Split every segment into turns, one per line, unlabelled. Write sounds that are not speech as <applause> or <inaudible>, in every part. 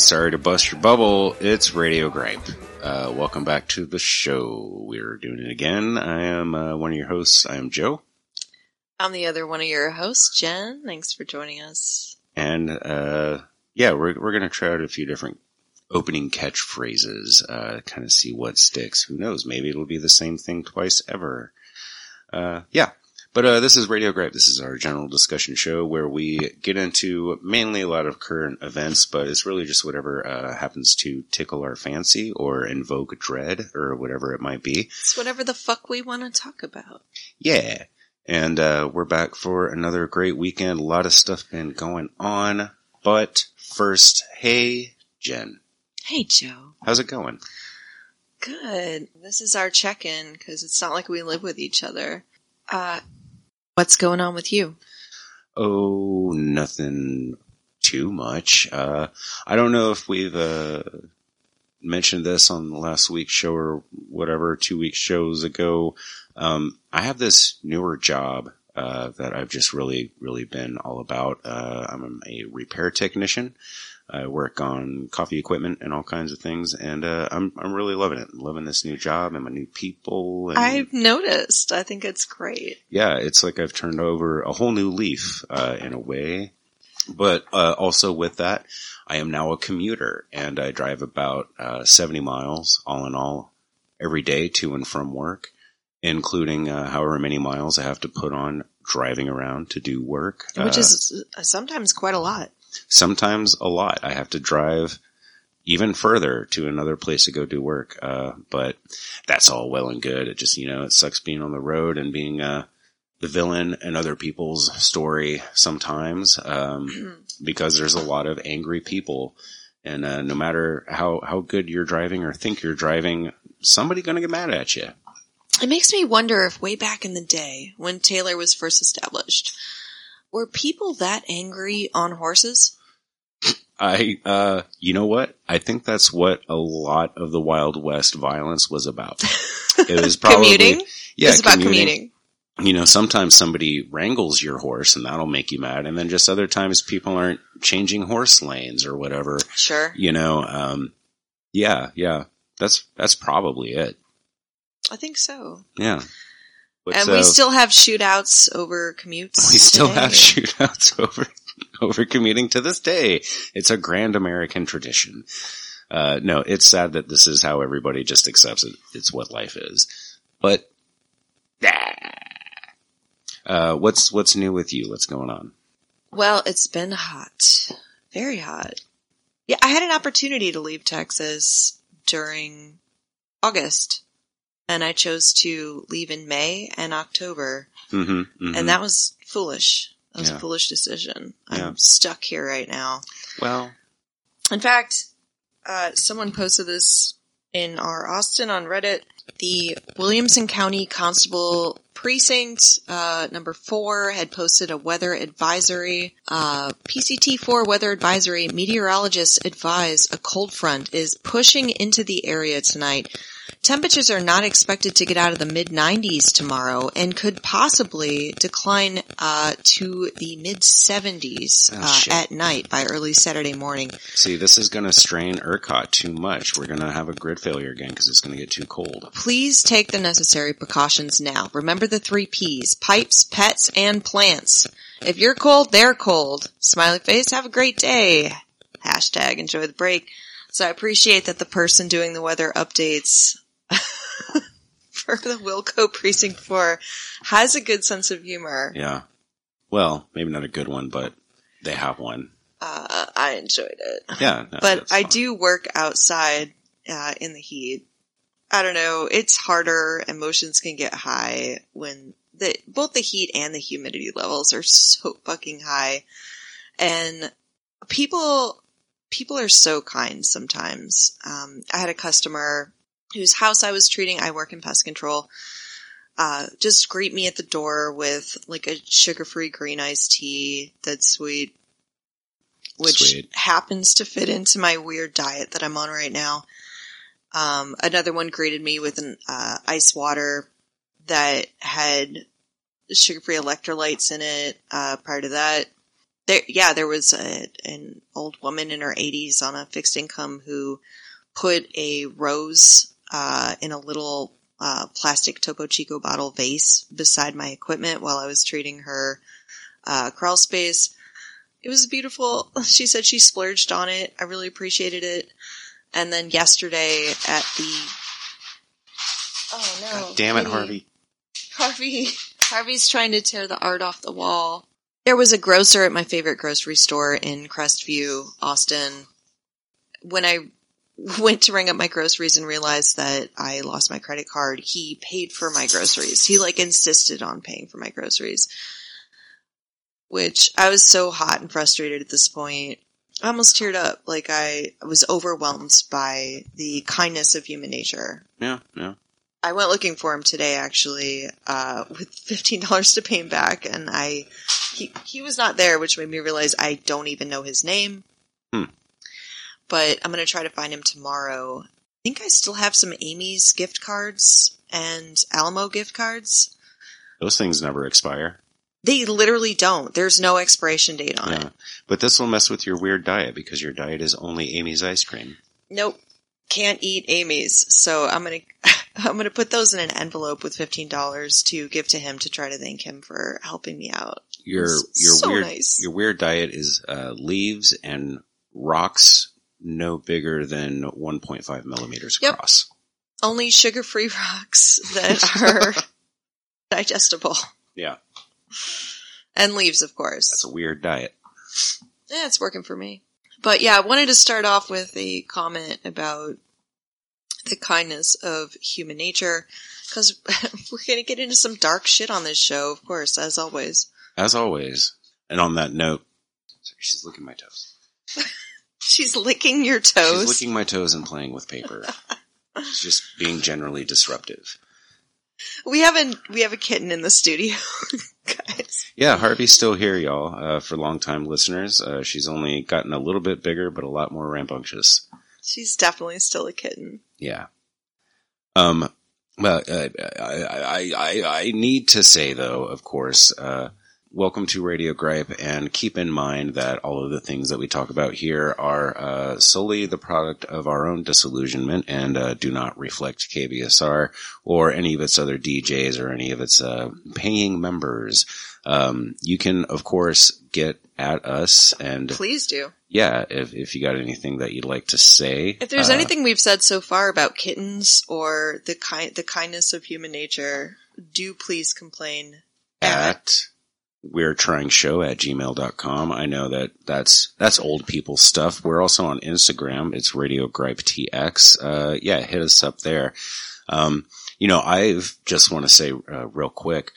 Sorry to bust your bubble. It's Radio Gripe. Uh, welcome back to the show. We're doing it again. I am uh, one of your hosts. I am Joe.
I'm the other one of your hosts, Jen. Thanks for joining us.
And uh, yeah, we're we're gonna try out a few different opening catchphrases. Uh, kind of see what sticks. Who knows? Maybe it'll be the same thing twice ever. Uh, yeah. But uh, this is Radio Gripe. This is our general discussion show where we get into mainly a lot of current events, but it's really just whatever uh, happens to tickle our fancy or invoke dread or whatever it might be.
It's whatever the fuck we want to talk about.
Yeah. And uh, we're back for another great weekend. A lot of stuff been going on. But first, hey, Jen.
Hey, Joe.
How's it going?
Good. This is our check in because it's not like we live with each other. Uh, what's going on with you?
Oh, nothing too much. Uh, I don't know if we've uh, mentioned this on the last week's show or whatever, two weeks shows ago. Um, I have this newer job uh, that I've just really, really been all about. Uh, I'm a repair technician. I work on coffee equipment and all kinds of things, and uh, I'm I'm really loving it. I'm loving this new job and my new people. And
I've noticed. I think it's great.
yeah, it's like I've turned over a whole new leaf uh, in a way. But uh, also with that, I am now a commuter, and I drive about uh, 70 miles, all in all, every day to and from work, including uh, however many miles I have to put on driving around to do work.
Which
Uh,
is sometimes quite a lot.
Sometimes a lot. I have to drive even further to another place to go do work. Uh, but that's all well and good. It just, you know, it sucks being on the road and being, uh, the villain in other people's story sometimes, um, <clears throat> because there's a lot of angry people. And, uh, no matter how, how good you're driving or think you're driving, somebody gonna get mad at you.
It makes me wonder if way back in the day, when Taylor was first established, were people that angry on horses?
I, uh, you know what? I think that's what a lot of the Wild West violence was about. It was <laughs> probably,
commuting?
yeah,
it's about commuting.
you know, sometimes somebody wrangles your horse and that'll make you mad. And then just other times people aren't changing horse lanes or whatever,
Sure.
you know, um, yeah, yeah, that's, that's probably it.
I think so.
Yeah. But
and
so,
we still have shootouts over commutes.
we still
today.
have shootouts <laughs> over, over commuting to this day. It's a grand American tradition. Uh, no, it's sad that this is how everybody just accepts it. It's what life is. But, ah. uh, what's, what's new with you? What's going on?
Well, it's been hot. Very hot. Yeah, I had an opportunity to leave Texas during August. And I chose to leave in May and October.
Mm-hmm,
And that was foolish. That was
Yeah.
a foolish decision. I'm
Yeah.
stuck here right now.
well,
In fact, uh, someone posted this in our Austin on Reddit. The Williamson County Constable Precinct uh, number four had posted a weather advisory. Uh, PCT four weather advisory. Meteorologists advise a cold front is pushing into the area tonight. Temperatures are not expected to get out of the mid 90s tomorrow and could possibly decline uh, to the mid 70s
Oh,
uh, at night by early Saturday morning.
see, this is going to strain ERCOT too much. We're going to have a grid failure again because it's going to get too cold.
Please take the necessary precautions now. Remember the three P's pipes, pets, and plants. If you're cold, they're cold. Smiley face, have a great day. Hashtag enjoy the break. So I appreciate that the person doing the weather updates <laughs> for the Wilco Precinct 4 has a good sense of humor.
Yeah. Well, maybe not a good one, but they have one.
Uh, I enjoyed it.
Yeah. no,
but I do work outside uh, in the heat. I don't know. It's harder. Emotions can get high when the both the heat and the humidity levels are so fucking high, and people people are so kind sometimes. Um, I had a customer whose house I was treating. I work in pest control. Uh, just greet me at the door with like a sugar-free green iced tea that's sweet, which
Sweet.
happens to fit into my weird diet that I'm on right now. Um, another one greeted me with an uh, ice water that had sugar-free electrolytes in it. Uh, prior to that, there, yeah, there was a, an old woman in her 80s on a fixed income who put a rose uh, in a little uh, plastic Topo Chico bottle vase beside my equipment while I was treating her uh, crawl space. It was beautiful. <laughs> She said she splurged on it. I really appreciated it. And then yesterday at the oh no,
God damn it. Harvey.
Harvey, Harvey's trying to tear the art off the wall. There was a grocer at my favorite grocery store in Crestview, Austin. When I went to ring up my groceries and realized that I lost my credit card, he paid for my groceries. He like insisted on paying for my groceries. Which I was so hot and frustrated at this point. I almost teared up. Like I was overwhelmed by the kindness of human nature.
Yeah, yeah.
I went looking for him today, actually, uh, with fifteen dollars to pay him back, and I he he was not there, which made me realize I don't even know his name.
Hmm.
But I'm gonna try to find him tomorrow. I think I still have some Amy's gift cards and Alamo gift cards.
Those things never expire.
They literally don't. There's no expiration date on
Yeah.
it.
But this will mess with your weird diet because your diet is only Amy's ice cream.
Nope. Can't eat Amy's. So I'm gonna <laughs> I'm gonna put those in an envelope with fifteen dollars to give to him to try to thank him for helping me out.
Your your
so
weird
nice.
your weird diet is uh, leaves and rocks no bigger than 1.5 millimeters
Yep.
across.
Only sugar free <laughs> rocks that are <laughs> digestible.
Yeah,
And leaves, of course.
that's a weird diet.
Yeah, it's working for me. But yeah, I wanted to start off with a comment about the kindness of human nature because <laughs> we're going to get into some dark shit on this show, of course, as always.
As always. And on that note, sorry, she's licking my toes. <laughs>
She's licking your toes.
She's licking my toes and playing with paper. she's just being generally disruptive.
we have a we have a kitten in the studio, <laughs> guys.
Yeah, Harvey's still here, y'all. Uh, for longtime listeners, uh, she's only gotten a little bit bigger, but a lot more rambunctious.
She's definitely still a kitten.
Yeah. Um. Well, uh, I, I I I need to say though, of course, uh, welcome to Radio Gripe, and keep in mind that all of the things that we talk about here are uh, solely the product of our own disillusionment and uh, do not reflect KBSR or any of its other DJs or any of its uh, paying members. Um, you can, of course, get at us and
Please do.
yeah, if if you got anything that you'd like to say,
If there's
uh,
anything we've said so far about kittens or the kind the kindness of human nature, do please complain.
at we're trying show at gmail.com. I know that that's, that's old people stuff. We're also on Instagram. It's Radio Gripe TX. Uh, yeah, hit us up there. Um, you know, I just want to say, uh, real quick,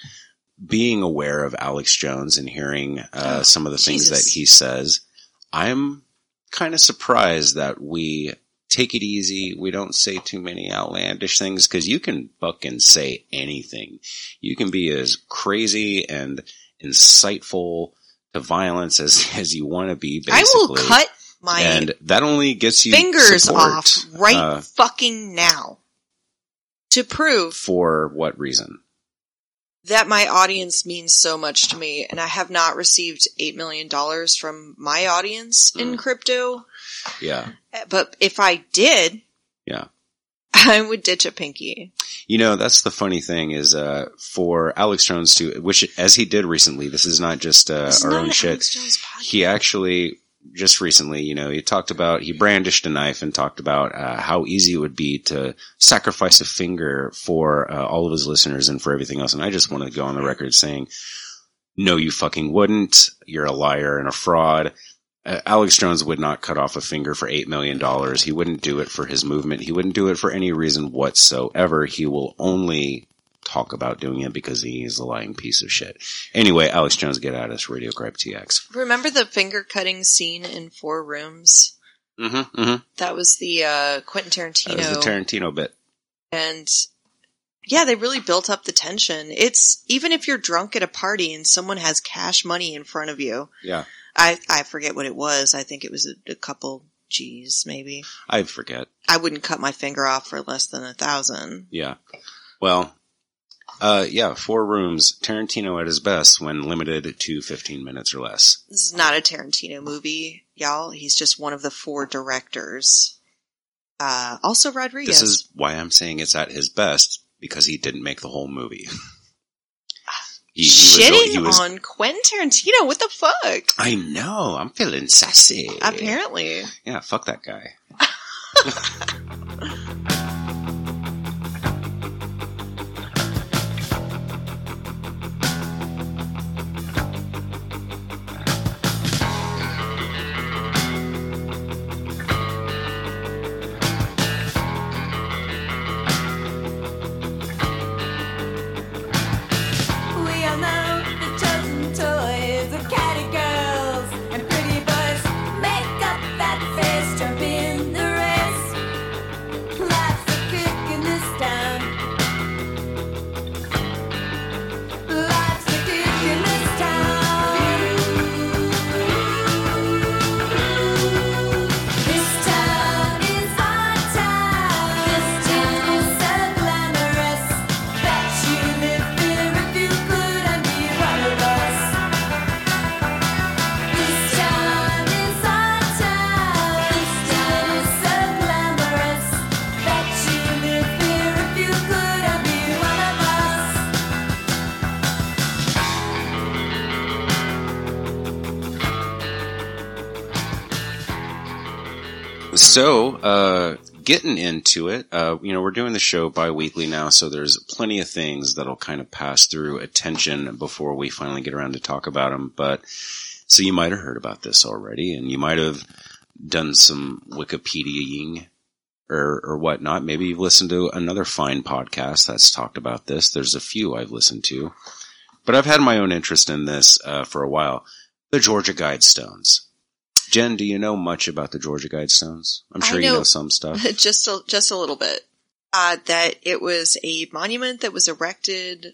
being aware of Alex Jones and hearing, uh,
Oh,
some of the things
Jesus.
that he says, I'm kind of surprised that we take it easy. We don't say too many outlandish things because you can fucking say anything. You can be as crazy and insightful to violence as, <laughs> as you want to be, basically.
I will cut my
and that only gets you
fingers
support,
off right
uh,
fucking now to prove
for what reason?
that my audience means so much to me and I have not received 8 million dollars from my audience in
Mm.
crypto.
Yeah.
But if I did,
Yeah. <laughs>
I would ditch a pinky.
You know, that's the funny thing is, uh, for Alex Jones to, which, as he did recently, this is not just, uh, our
not
own shit.
Alex Jones podcast.
he actually just recently, you know, he talked about he brandished a knife and talked about uh, how easy it would be to sacrifice a finger for uh, all of his listeners and for everything else. And I just want to go on the record saying, no, you fucking wouldn't. You're a liar and a fraud. Uh, Alex Jones would not cut off a finger for eight million dollars. He wouldn't do it for his movement. He wouldn't do it for any reason whatsoever. He will only talk about doing it because he is a lying piece of shit. Anyway, Alex Jones, get at us, Radio Gripe TX.
Remember the finger cutting scene in Four Rooms?
Mm-hmm, mm-hmm.
That was the uh, Quentin Tarantino.
That was the Tarantino bit.
and yeah, they really built up the tension. It's even if you're drunk at a party and someone has cash money in front of you.
Yeah.
I I forget what it was. I think it was a, a couple G's, maybe.
I forget.
I wouldn't cut my finger off for less than a thousand.
Yeah. Well, Uh, yeah, four rooms. Tarantino at his best when limited to 15 minutes or less.
This is not a Tarantino movie, y'all. He's just one of the four directors. Uh, also Rodriguez.
This is why I'm saying it's at his best because he didn't make the whole movie. <laughs> he, he was-
shitting
he was-
on Quentin Tarantino. What the fuck?
I know. I'm feeling sassy.
Apparently.
Yeah, fuck that guy. <laughs>
So,
uh, getting into it, uh, you know, we're doing the show bi-weekly now, so there's plenty of things that'll kind of pass through attention before we finally get around to talk about them. But, so you might have heard about this already, and you might have done some Wikipediaing or, or whatnot. Maybe you've listened to another fine podcast that's talked about this. There's a few I've listened to, but I've had my own interest in this, uh, for a while. The Georgia Guidestones. Jen, do you know much about the Georgia Guidestones? I'm sure you
know-
know some stuff. <laughs>
just a, just a little bit. Uh, that it was a monument that was erected.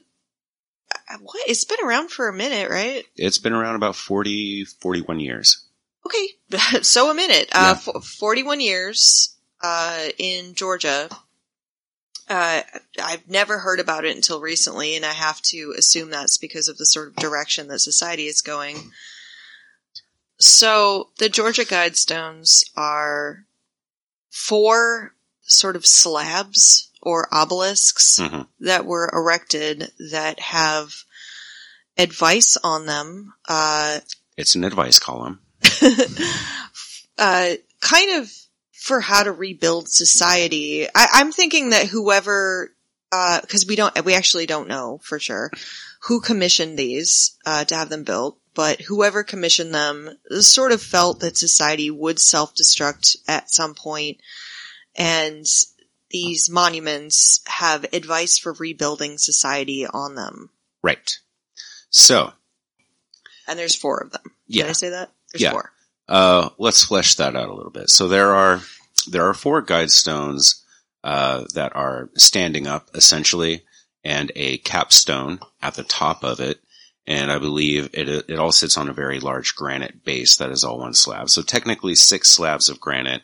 uh, What? It's been around for a minute, right?
It's been around about 40, 41 years.
Okay, <laughs> so a minute. Uh,
Yeah.
f- 41 years uh, in Georgia. Uh, I've never heard about it until recently, and I have to assume that's because of the sort of direction that society is going. So, the Georgia Guidestones are four sort of slabs or obelisks
Mhm.
that were erected that have advice on them. Uh,
It's an advice column. <laughs>
uh, kind of for how to rebuild society. I, I'm thinking that whoever, because we don't, we actually don't know for sure who commissioned these uh, to have them built, but whoever commissioned them sort of felt that society would self-destruct at some point, and these monuments have advice for rebuilding society on them.
Right. So,
And there's four of them.
Yeah. Did.
I say that? There's
Yeah.
four.
Uh, let's flesh that out a little bit. So there are, there are four guidestones, uh, that are standing up essentially and a capstone at the top of it. And I believe it, it all sits on a very large granite base that is all one slab. So technically six slabs of granite,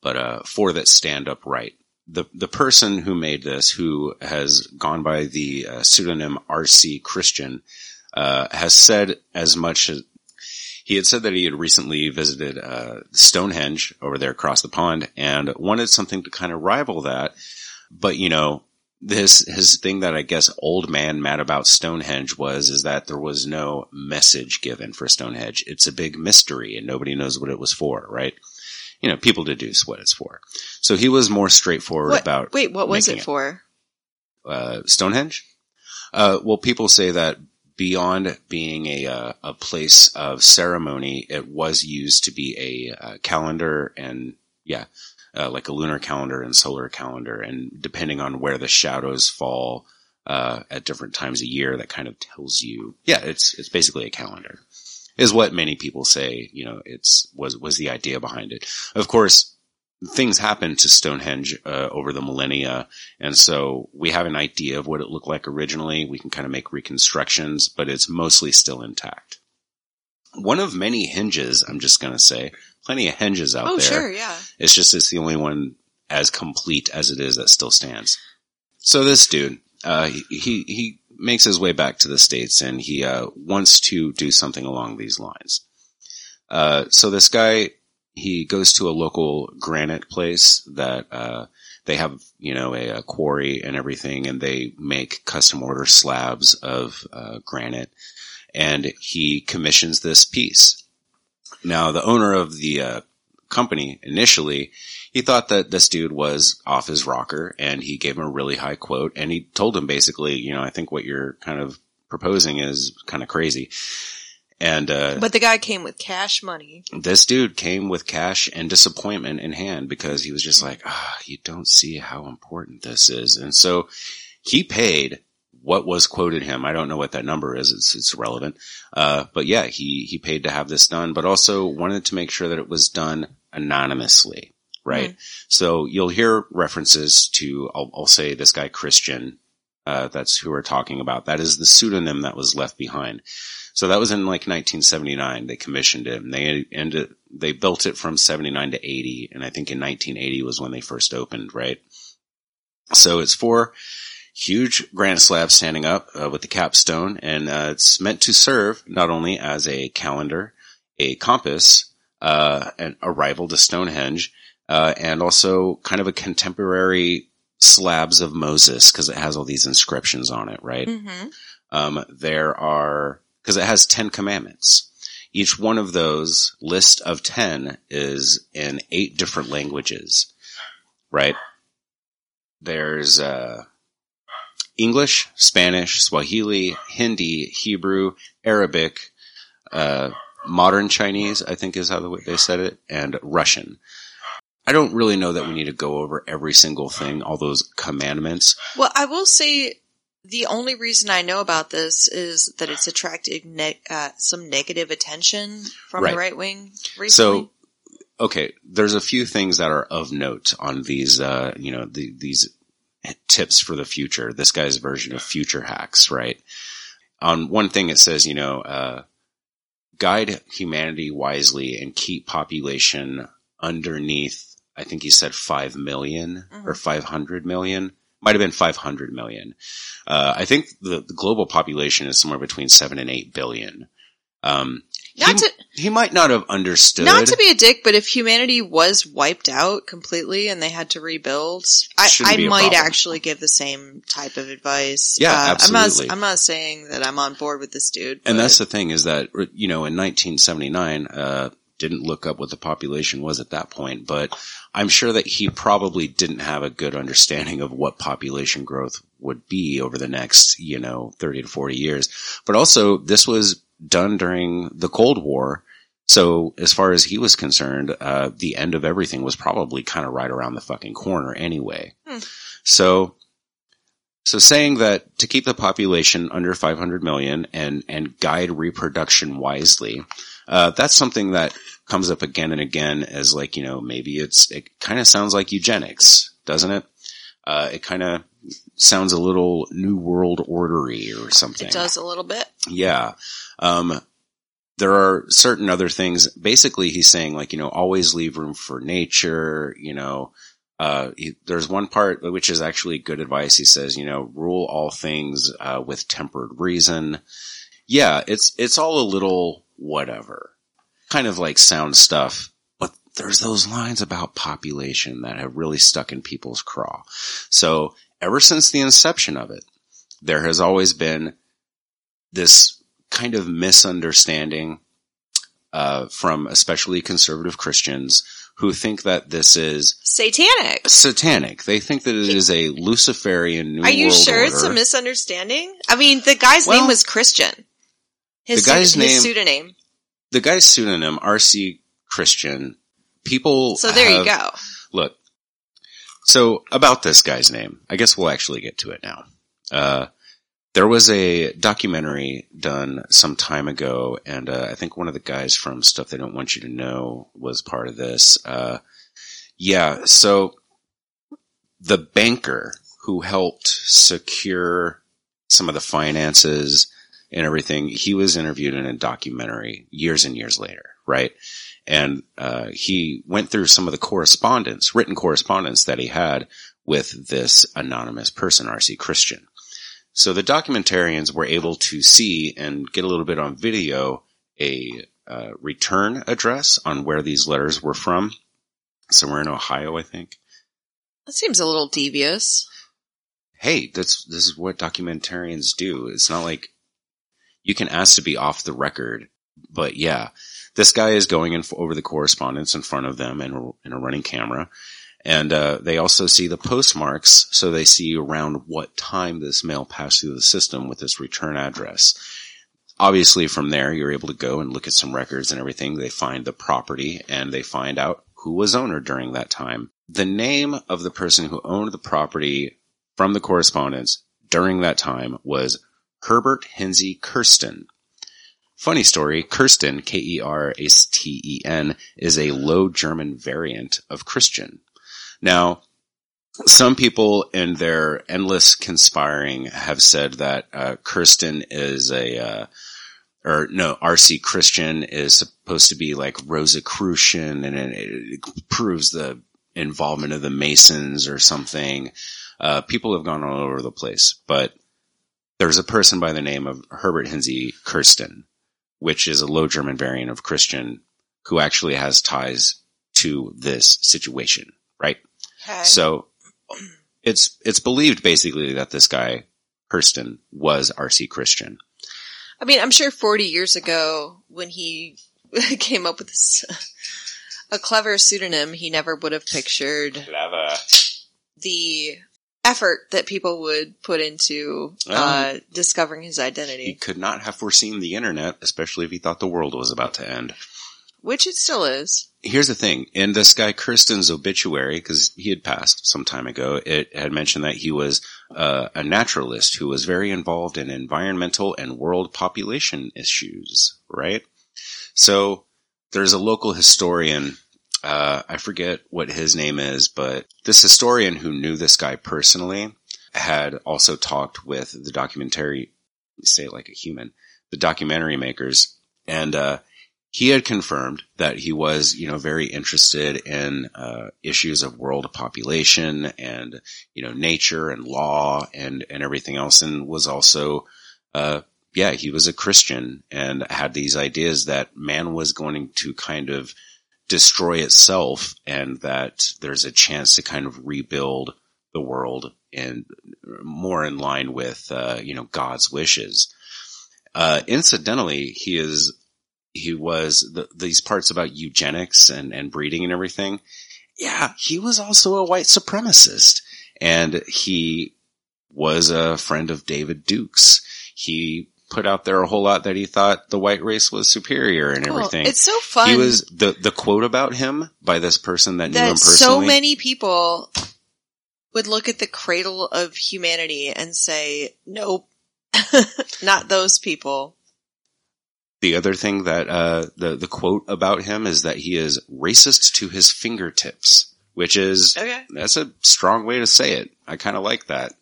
but, uh, four that stand upright. The, the person who made this, who has gone by the uh, pseudonym R.C. Christian, uh, has said as much as, he had said that he had recently visited uh, Stonehenge over there across the pond and wanted something to kind of rival that. But you know, this his thing that I guess old man mad about Stonehenge was is that there was no message given for Stonehenge. It's a big mystery and nobody knows what it was for, right? You know, people deduce what it's for. So he was more straightforward
What-
about
wait, what was it for?
uh, Stonehenge? Uh, well, people say that beyond being a uh, a place of ceremony, it was used to be a uh, calendar and yeah, uh, like a lunar calendar and solar calendar, and depending on where the shadows fall uh, at different times a year, that kind of tells you. Yeah, it's it's basically a calendar, is what many people say. You know, it's was was the idea behind it. Of course. Things happened to Stonehenge uh, over the millennia, and so we have an idea of what it looked like originally. We can kind of make reconstructions, but it's mostly still intact. One of many hinges, I'm just going to say, plenty of hinges out
Oh,
there.
sure, yeah.
It's just it's the only one as complete as it is that still stands. So this dude, uh, he, he he makes his way back to the states and he uh, wants to do something along these lines. Uh, so this guy he goes to a local granite place that uh, they have you know a, a quarry and everything, and they make custom order slabs of uh, granite, and he commissions this piece. Now the owner of the uh, company initially he thought that this dude was off his rocker and he gave him a really high quote and he told him basically, you know, I think what you're kind of proposing is kind of crazy. And, uh,
But the guy came with cash money.
this dude came with cash and disappointment in hand because he was just like, ah, you don't see how important this is. And so he paid what was quoted him. I don't know what that number is. It's, it's relevant. Uh, but yeah, he, he paid to have this done, but also wanted to make sure that it was done anonymously, right? So you'll hear references to, I'll, I'll say this guy Christian, uh, that's who we're talking about. That is the pseudonym that was left behind. So that was in like 1979. They commissioned it and they ended, they built it from 79 to 80. And I think in 1980 was when they first opened, right? So it's four huge granite slab standing up uh, with the capstone and uh, it's meant to serve not only as a calendar, a compass, uh, and a rival to Stonehenge, uh, and also kind of a contemporary slabs of Moses because it has all these inscriptions on it, right?
Mm-hmm.
Um, there are, because it has 10 commandments. Each one of those list of 10 is in eight different languages, right? There's, uh, English, Spanish, Swahili, Hindi, Hebrew, Arabic, uh, modern Chinese, I think is how they said it, and Russian. I don't really know that we need to go over every single thing, all those commandments.
Well, I will say the only reason I know about this is that it's attracted ne- uh, some negative attention from
Right.
the right wing recently.
So, okay, there's a few things that are of note on these, uh, you know, the, these tips for the future. This guy's version of future hacks, right? On one thing it says, you know, uh, guide humanity wisely and keep population underneath, I think he said 5 million or 500 million. Might have been 500 million. Uh, I think the, the global population is somewhere between 7 and 8 billion. Um,
not
he,
to
he might not have understood.
not to be a dick, but if humanity was wiped out completely and they had to rebuild, I, I might
problem.
actually give the same type of advice.
Yeah,
Uh, I'm
absolutely.
not, I'm not saying that I'm on board with this dude.
And that's the thing is that, you know, in 1979, uh, didn't look up what the population was at that point, but I'm sure that he probably didn't have a good understanding of what population growth would be over the next, you know, 30 to 40 years. But also, this was done during the Cold War. So as far as he was concerned, uh, the end of everything was probably kind of right around the fucking corner anyway.
Hmm.
So, so saying that to keep the population under 500 million and, and guide reproduction wisely, uh, that's something that comes up again and again as like, you know, maybe it's, it kind of sounds like eugenics, doesn't it? Uh, it kind of sounds a little new world ordery or something.
it does a little bit.
Yeah. Um, there are certain other things. Basically, he's saying like, you know, always leave room for nature, you know, uh, he, there's one part which is actually good advice. He says, you know, rule all things, uh, with tempered reason. Yeah, it's, it's all a little whatever. Kind of like sound stuff. But there's those lines about population that have really stuck in people's craw. So ever since the inception of it, there has always been this kind of misunderstanding uh, from especially conservative Christians who think that this is
Satanic.
satanic. They think that it is a Luciferian new
Are you sure it's a misunderstanding? I mean, the guy's
Well,
name was Christian. His,
the guy's
pseudo- his
name-
pseudonym.
the guy's pseudonym, R.C. Christian. People.
So there you go.
Look. So about this guy's name, I guess we'll actually get to it now. Uh, there was a documentary done some time ago, and uh, I think one of the guys from Stuff They Don't Want You to Know was part of this. Uh, yeah, so the banker who helped secure some of the finances and everything, he was interviewed in a documentary years and years later, right? And uh, he went through some of the correspondence, written correspondence that he had with this anonymous person, R.C. Christian. So the documentarians were able to see and get a little bit on video a uh, return address on where these letters were from, somewhere in Ohio, I think.
That seems a little devious.
Hey, that's this is what documentarians do. It's not like you can ask to be off the record, but yeah, this guy is going in over the correspondence in front of them and in a running camera. And uh, they also see the postmarks, so they see around what time this mail passed through the system with this return address. Obviously, from there, you're able to go and look at some records and everything. They find the property and they find out who was owner during that time. The name of the person who owned the property from the correspondence during that time was Herbert Hinsey Kersten. Funny story, Kersten, K-E-R-S-T-E-N, is a Low German variant of Christian. Now, some people in their endless conspiring have said that uh, Kersten is a, uh, or no, R.C. Christian is supposed to be like Rosicrucian and it, it proves the involvement of the Masons or something. Uh, people have gone all over the place, but there's a person by the name of Herbert Hinsey Kersten, which is a Low German variant of Christian, who actually has ties to this situation, right?
Okay.
So it's it's believed basically that this guy Kersten was R.C. Christian.
I mean, I'm sure 40 years ago when he <laughs> came up with this, a clever pseudonym, he never would have pictured
Clever.
the effort that people would put into uh, discovering his identity.
He could not have foreseen the internet, especially if he thought the world was about to end.
Which it still is.
Here's the thing. In this guy Kersten's obituary, because he had passed some time ago, it had mentioned that he was uh, a naturalist who was very involved in environmental and world population issues, right? So there's a local historian, uh, I forget what his name is, but this historian who knew this guy personally had also talked with the documentary, say it like a human, the documentary makers, and uh, he had confirmed that he was, you know, very interested in uh, issues of world population and, you know, nature and law and and everything else, and was also, uh, yeah, he was a Christian and had these ideas that man was going to kind of destroy itself, and that there's a chance to kind of rebuild the world and more in line with, uh, you know, God's wishes. Uh, incidentally, he is he was the, these parts about eugenics and, and breeding and everything. Yeah, he was also a white supremacist and he was a friend of David Duke's. He put out there a whole lot that he thought the white race was superior and
Well,
everything.
it's so fun
he was the, the quote about him by this person that knew him
personally. so many people would look at the cradle of humanity and say, nope, <laughs> not those people.
The other thing that, uh, the, the quote about him is that he is racist to his fingertips, which is,
Okay.
that's a strong way to say it. I kind of like that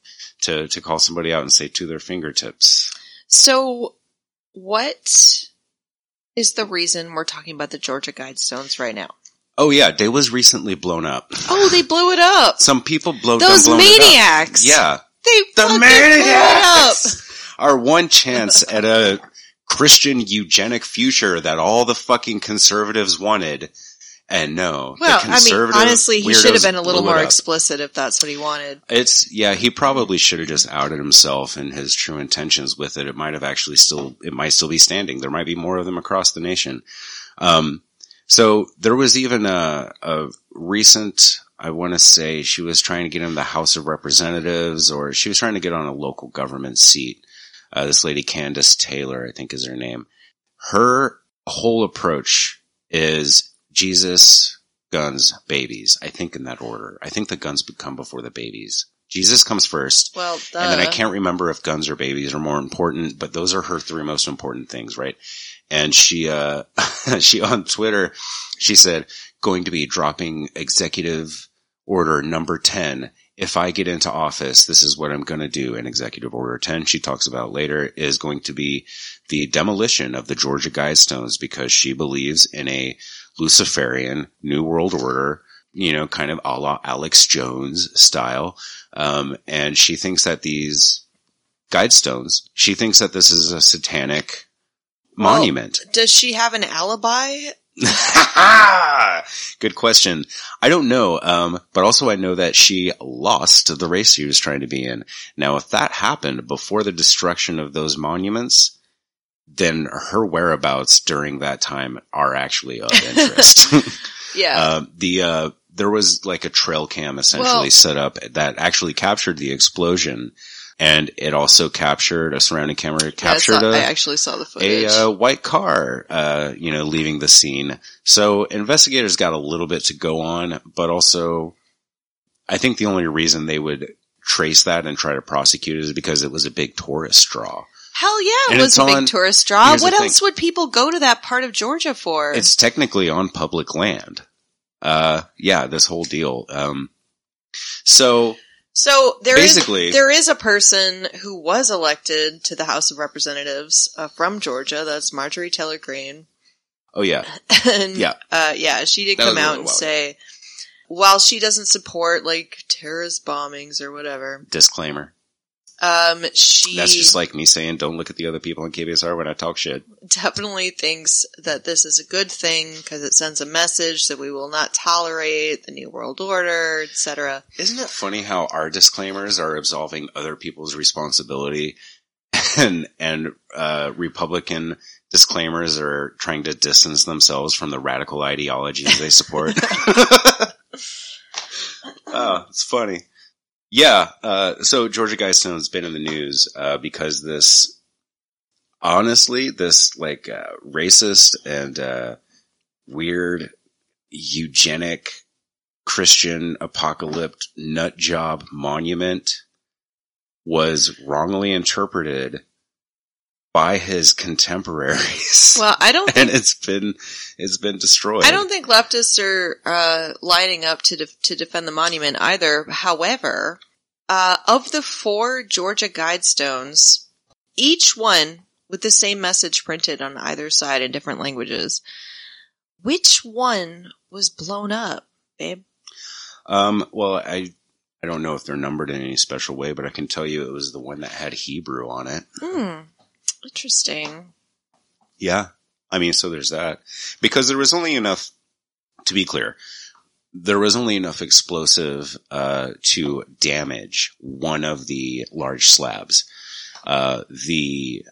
to to call somebody out and say to their fingertips.
So, what is the reason we're talking about the Georgia Guidestones right now?
Oh yeah, they was recently blown up.
Oh, they <laughs> blew it up.
Some people blow
Those
done blown it up.
maniacs.
Yeah,
They
the
fucking blew it up.
maniacs. Our one chance at a Christian eugenic future that all the fucking conservatives wanted, and no,
Well, I mean, honestly, he should have been a little more explicit if that's what he wanted.
It's yeah, he probably should have just outed himself and his true intentions with it. It might have actually still it might still be standing. There might be more of them across the nation. Um, so there was even a, a recent, I want to say she was trying to get in the House of Representatives or she was trying to get on a local government seat. Uh, this lady Kandiss Taylor, I think is her name. Her whole approach is Jesus, guns, babies. I think in that order. I think the guns come before the babies. Jesus comes first.
Well, duh.
And then I can't remember if guns or babies are more important, but those are her three most important things, right? And she, uh, <laughs> she on Twitter, she said, going to be dropping executive order number 10. If I get into office, this is what I'm going to do. And executive order 10, she talks about later, is going to be the demolition of the Georgia Guidestones because she believes in a Luciferian New World Order, you know, kind of a la Alex Jones style. Um, and she thinks that these Guidestones. She thinks that this is a satanic
Well,
monument.
Does she have an alibi? <laughs>
Good question. I don't know, um, but also I know that she lost the race she was trying to be in. Now, if that happened before the destruction of those monuments, then her whereabouts during that time are actually of interest. <laughs>
Yeah. <laughs>
uh, the uh, there was like a trail cam essentially
Well-
set up that actually captured the explosion, and it also captured a surrounding camera
Yeah, I,
captured
saw-
a
I actually saw the footage.
a uh, white car, uh, you know, leaving the scene. So investigators got a little bit to go on, but also, I think the only reason they would trace that and try to prosecute it is because it was a big tourist draw.
Hell yeah, it was a big
on-
tourist draw. What
thing.
else would people go to that part of Georgia for?
It's technically on public land. Uh, yeah, this whole deal. Um, so
so there is
basically-
there is a person who was elected to the House of Representatives uh, from Georgia. That's Marjorie Taylor Greene.
oh yeah, <laughs>
and
Yeah.
uh, yeah, she did
That
come out and say, while she doesn't support like terrorist bombings or whatever,
disclaimer.
Um, she
That's just like me saying, don't look at the other people on KBSR when I talk shit.
definitely thinks that this is a good thing because it sends a message that we will not tolerate the new world order, etc.
Isn't it funny how our disclaimers are absolving other people's responsibility <laughs> and and uh, Republican disclaimers are trying to distance themselves from the radical ideologies they support? oh, <laughs> <laughs> it's funny. Yeah, uh, so Georgia Guidestone's been in the news uh, because this, honestly, this like uh, racist and uh, weird eugenic Christian apocalypse nut job monument was wrongly interpreted by his contemporaries.
Well, I don't <laughs>
and
think
it's been it's been destroyed.
I don't think leftists are uh, lining up to def- to defend the monument either. However, uh, of the four Georgia Guidestones, each one with the same message printed on either side in different languages, which one was blown up, babe?
Um, well, I I don't know if they're numbered in any special way, but I can tell you it was the one that had Hebrew on it.
Hmm. Interesting.
Yeah. I mean, so there's that. Because there was only enough, to be clear, there was only enough explosive, uh, to damage one of the large slabs. Uh, the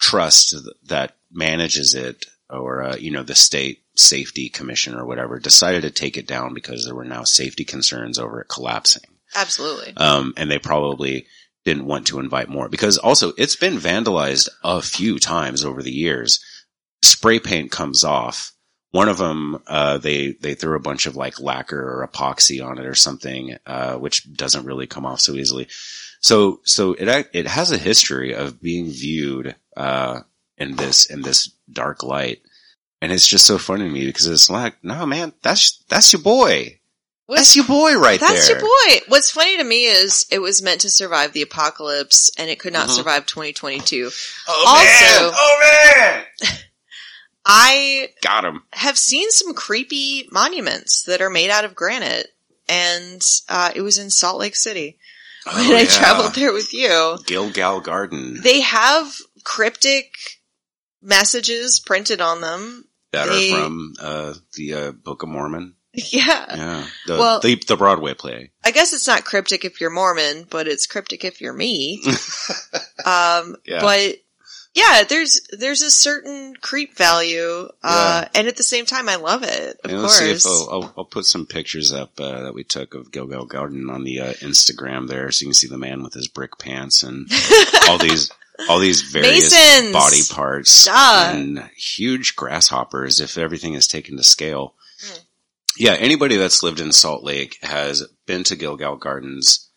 trust that manages it, or, uh, you know, the state safety commission or whatever, decided to take it down because there were now safety concerns over it collapsing.
Absolutely.
Um, and they probably didn't want to invite more because also it's been vandalized a few times over the years. Spray paint comes off. One of them, uh, they, they threw a bunch of like lacquer or epoxy on it or something, uh, which doesn't really come off so easily. So, so it, it has a history of being viewed, uh, in this, in this dark light. And it's just so funny to me because it's like, no man, that's, that's your boy. That's your boy right
That's
there.
That's your boy. What's funny to me is it was meant to survive the apocalypse and it could not
Mhm.
survive 2022.
Oh
Also-
man! Oh man! <laughs>
I
Got him.
have seen some creepy monuments that are made out of granite and uh, it was in Salt Lake City when
Oh,
I traveled there with you.
Gilgal Garden
They have cryptic messages printed on them.
that
they-
are from uh, the uh, Book of Mormon. <laughs>
Yeah.
Yeah, the,
Well-
the the Broadway play.
I guess it's not cryptic if you're Mormon, but it's cryptic if you're me. <laughs> Um,
Yeah.
but yeah, there's there's a certain creep value, uh, and at the same time, I love it. Of
And let's see if
course,
I'll, I'll, I'll put some pictures up uh, that we took of Gilgal Garden on the uh, Instagram there, so you can see the man with his brick pants and <laughs> all these all these various
Masons!
body parts
Duh.
and huge grasshoppers. If everything is taken to scale. Yeah. Anybody that's lived in Salt Lake has been to Gilgal Gardens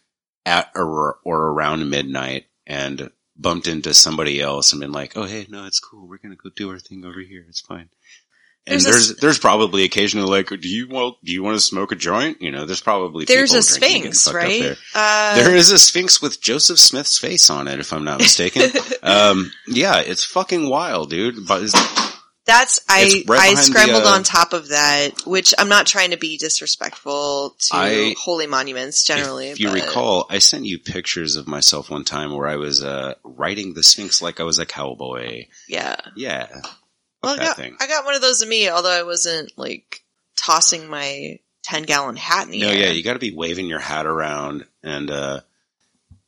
at or, or around midnight and bumped into somebody else and been like, "Oh, hey, no, it's cool. We're gonna go do our thing over here. It's fine." And
There's
there's
s-
there's probably occasionally like, "Do you want do you want to smoke a joint?" You know, there's probably
there's a sphinx, right?
there.
Uh,
There is a sphinx with Joseph Smith's face on it, if I'm not mistaken. <laughs> um, yeah, it's fucking wild, dude. But
That's I
right
I
behind the,
scrambled
uh,
on top of that, which I'm not trying to be disrespectful to
I-
holy monuments generally.
If you
but-
recall, I sent you pictures of myself one time where I was uh, riding the Sphinx like I was a cowboy.
yeah.
Yeah.
Well, I got. I got one of those of me, although I wasn't like tossing my ten gallon hat in the
No,
air.
yeah, you got to be waving your hat around, and uh,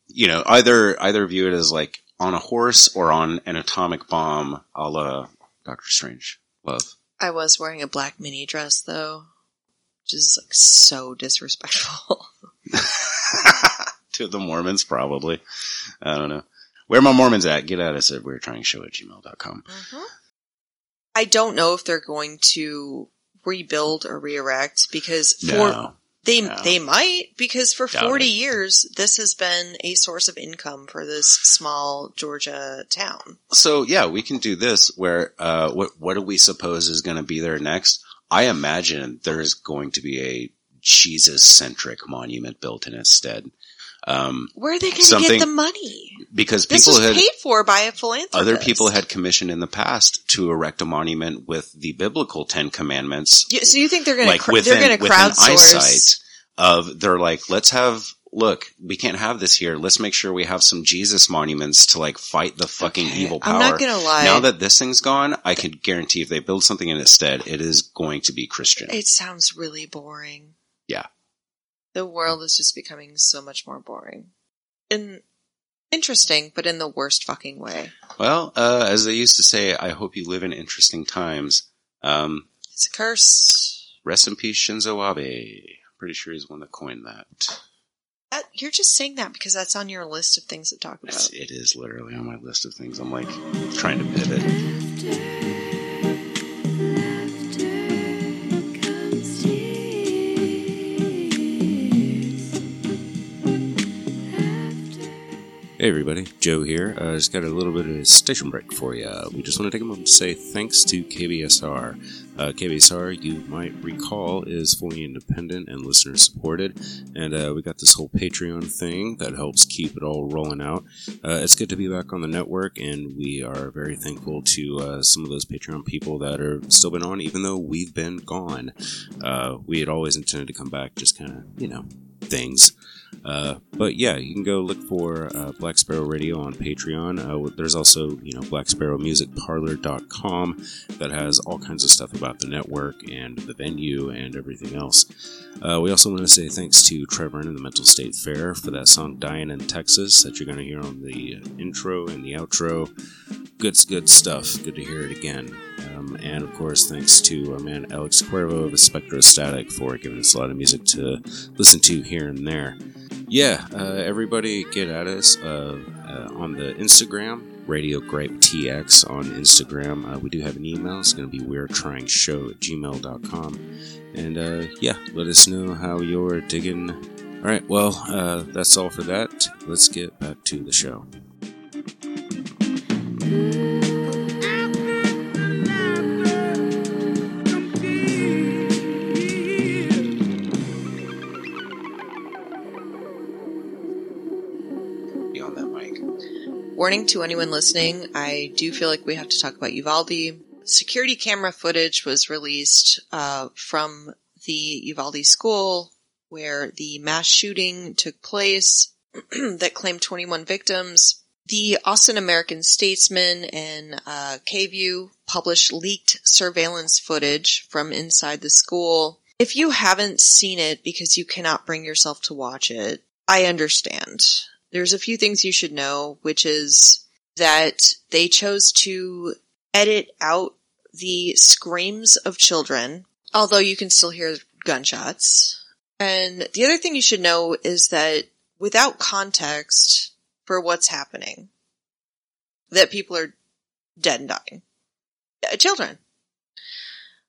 you know, either either view it as like on a horse or on an atomic bomb, a la Doctor Strange. Love.
I was wearing a black mini dress though, which is like so disrespectful. <laughs>
to the Mormons, probably. I don't know. Where my Mormons at? Get at us at we're trying show at gmail.com. Mm-hmm.
I don't know if they're going to rebuild or re-erect because for
No.
They
no.
they might because for
Doubt
40
it.
years this has been a source of income for this small Georgia town.
So yeah, we can do this where, uh, what, what do we suppose is going to be there next? I imagine there's going to be a Jesus centric monument built in its stead. Um,
Where are they going to get the money?
because
This
people had,
paid for by a philanthropist.
other people had commissioned in the past to erect a monument with the biblical Ten Commandments,
You- so you think they're going
like
to
within,
they're going to crowdsource?
eyesight of, they're like, let's have, look, we can't have this here. Let's make sure we have some Jesus monuments to like fight the fucking
Okay,
evil power.
I'm not going to lie.
Now that this thing's gone, I can guarantee if they build something in its stead, it is going to be Christian.
it sounds really boring.
Yeah.
The world is just becoming so much more boring. And interesting, but in the worst fucking way.
Well, uh, as they used to say, I hope you live in interesting times. Um,
It's a curse.
rest in peace, Shinzo Abe. Pretty sure he's one that coined that.
That, you're just saying that because that's on your list of things to talk
It's,
about.
it is literally on my list of things. I'm like trying to pivot. Hey everybody, Joe here. Uh, just got a little bit of a station break for you. We just want to take a moment to say thanks to KBSR. Uh, KBSR, you might recall, is fully independent and listener supported, and uh, we got this whole Patreon thing that helps keep it all rolling out. Uh, it's good to be back on the network, and we are very thankful to uh, some of those Patreon people that are still been on, even though we've been gone. Uh, we had always intended to come back, just kind of, you know, things. Uh, but yeah, you can go look for uh, Black Sparrow Radio on Patreon. Uh, there's also, you know, blacksparrowmusicparlor.com that has all kinds of stuff about the network and the venue and everything else. Uh, we also want to say thanks to Trevor and the Mental State Fair for that song Dying in Texas that you're going to hear on the intro and the outro. Good, good stuff. Good to hear it again. Um, and of course, thanks to our man Alex Cuervo of Spectrostatic for giving us a lot of music to listen to here and there. Yeah, uh, everybody get at us uh, uh, on the Instagram, Radio Gripe TX on Instagram. Uh, we do have an email. It's going to be we're trying show at gmail.com. And uh, yeah, let us know how you're digging. All right, well, uh, that's all for that. Let's get back to the show.
Warning to anyone listening, I do feel like we have to talk about Uvalde. Security camera footage was released uh, from the Uvalde school where the mass shooting took place <clears throat> that claimed 21 victims. The Austin American Statesman and uh, published leaked surveillance footage from inside the school. If you haven't seen it because you cannot bring yourself to watch it, I understand. There's a few things you should know, which is that they chose to edit out the screams of children, although you can still hear gunshots. And the other thing you should know is that without context for what's happening, that people are dead and dying. Uh, Children.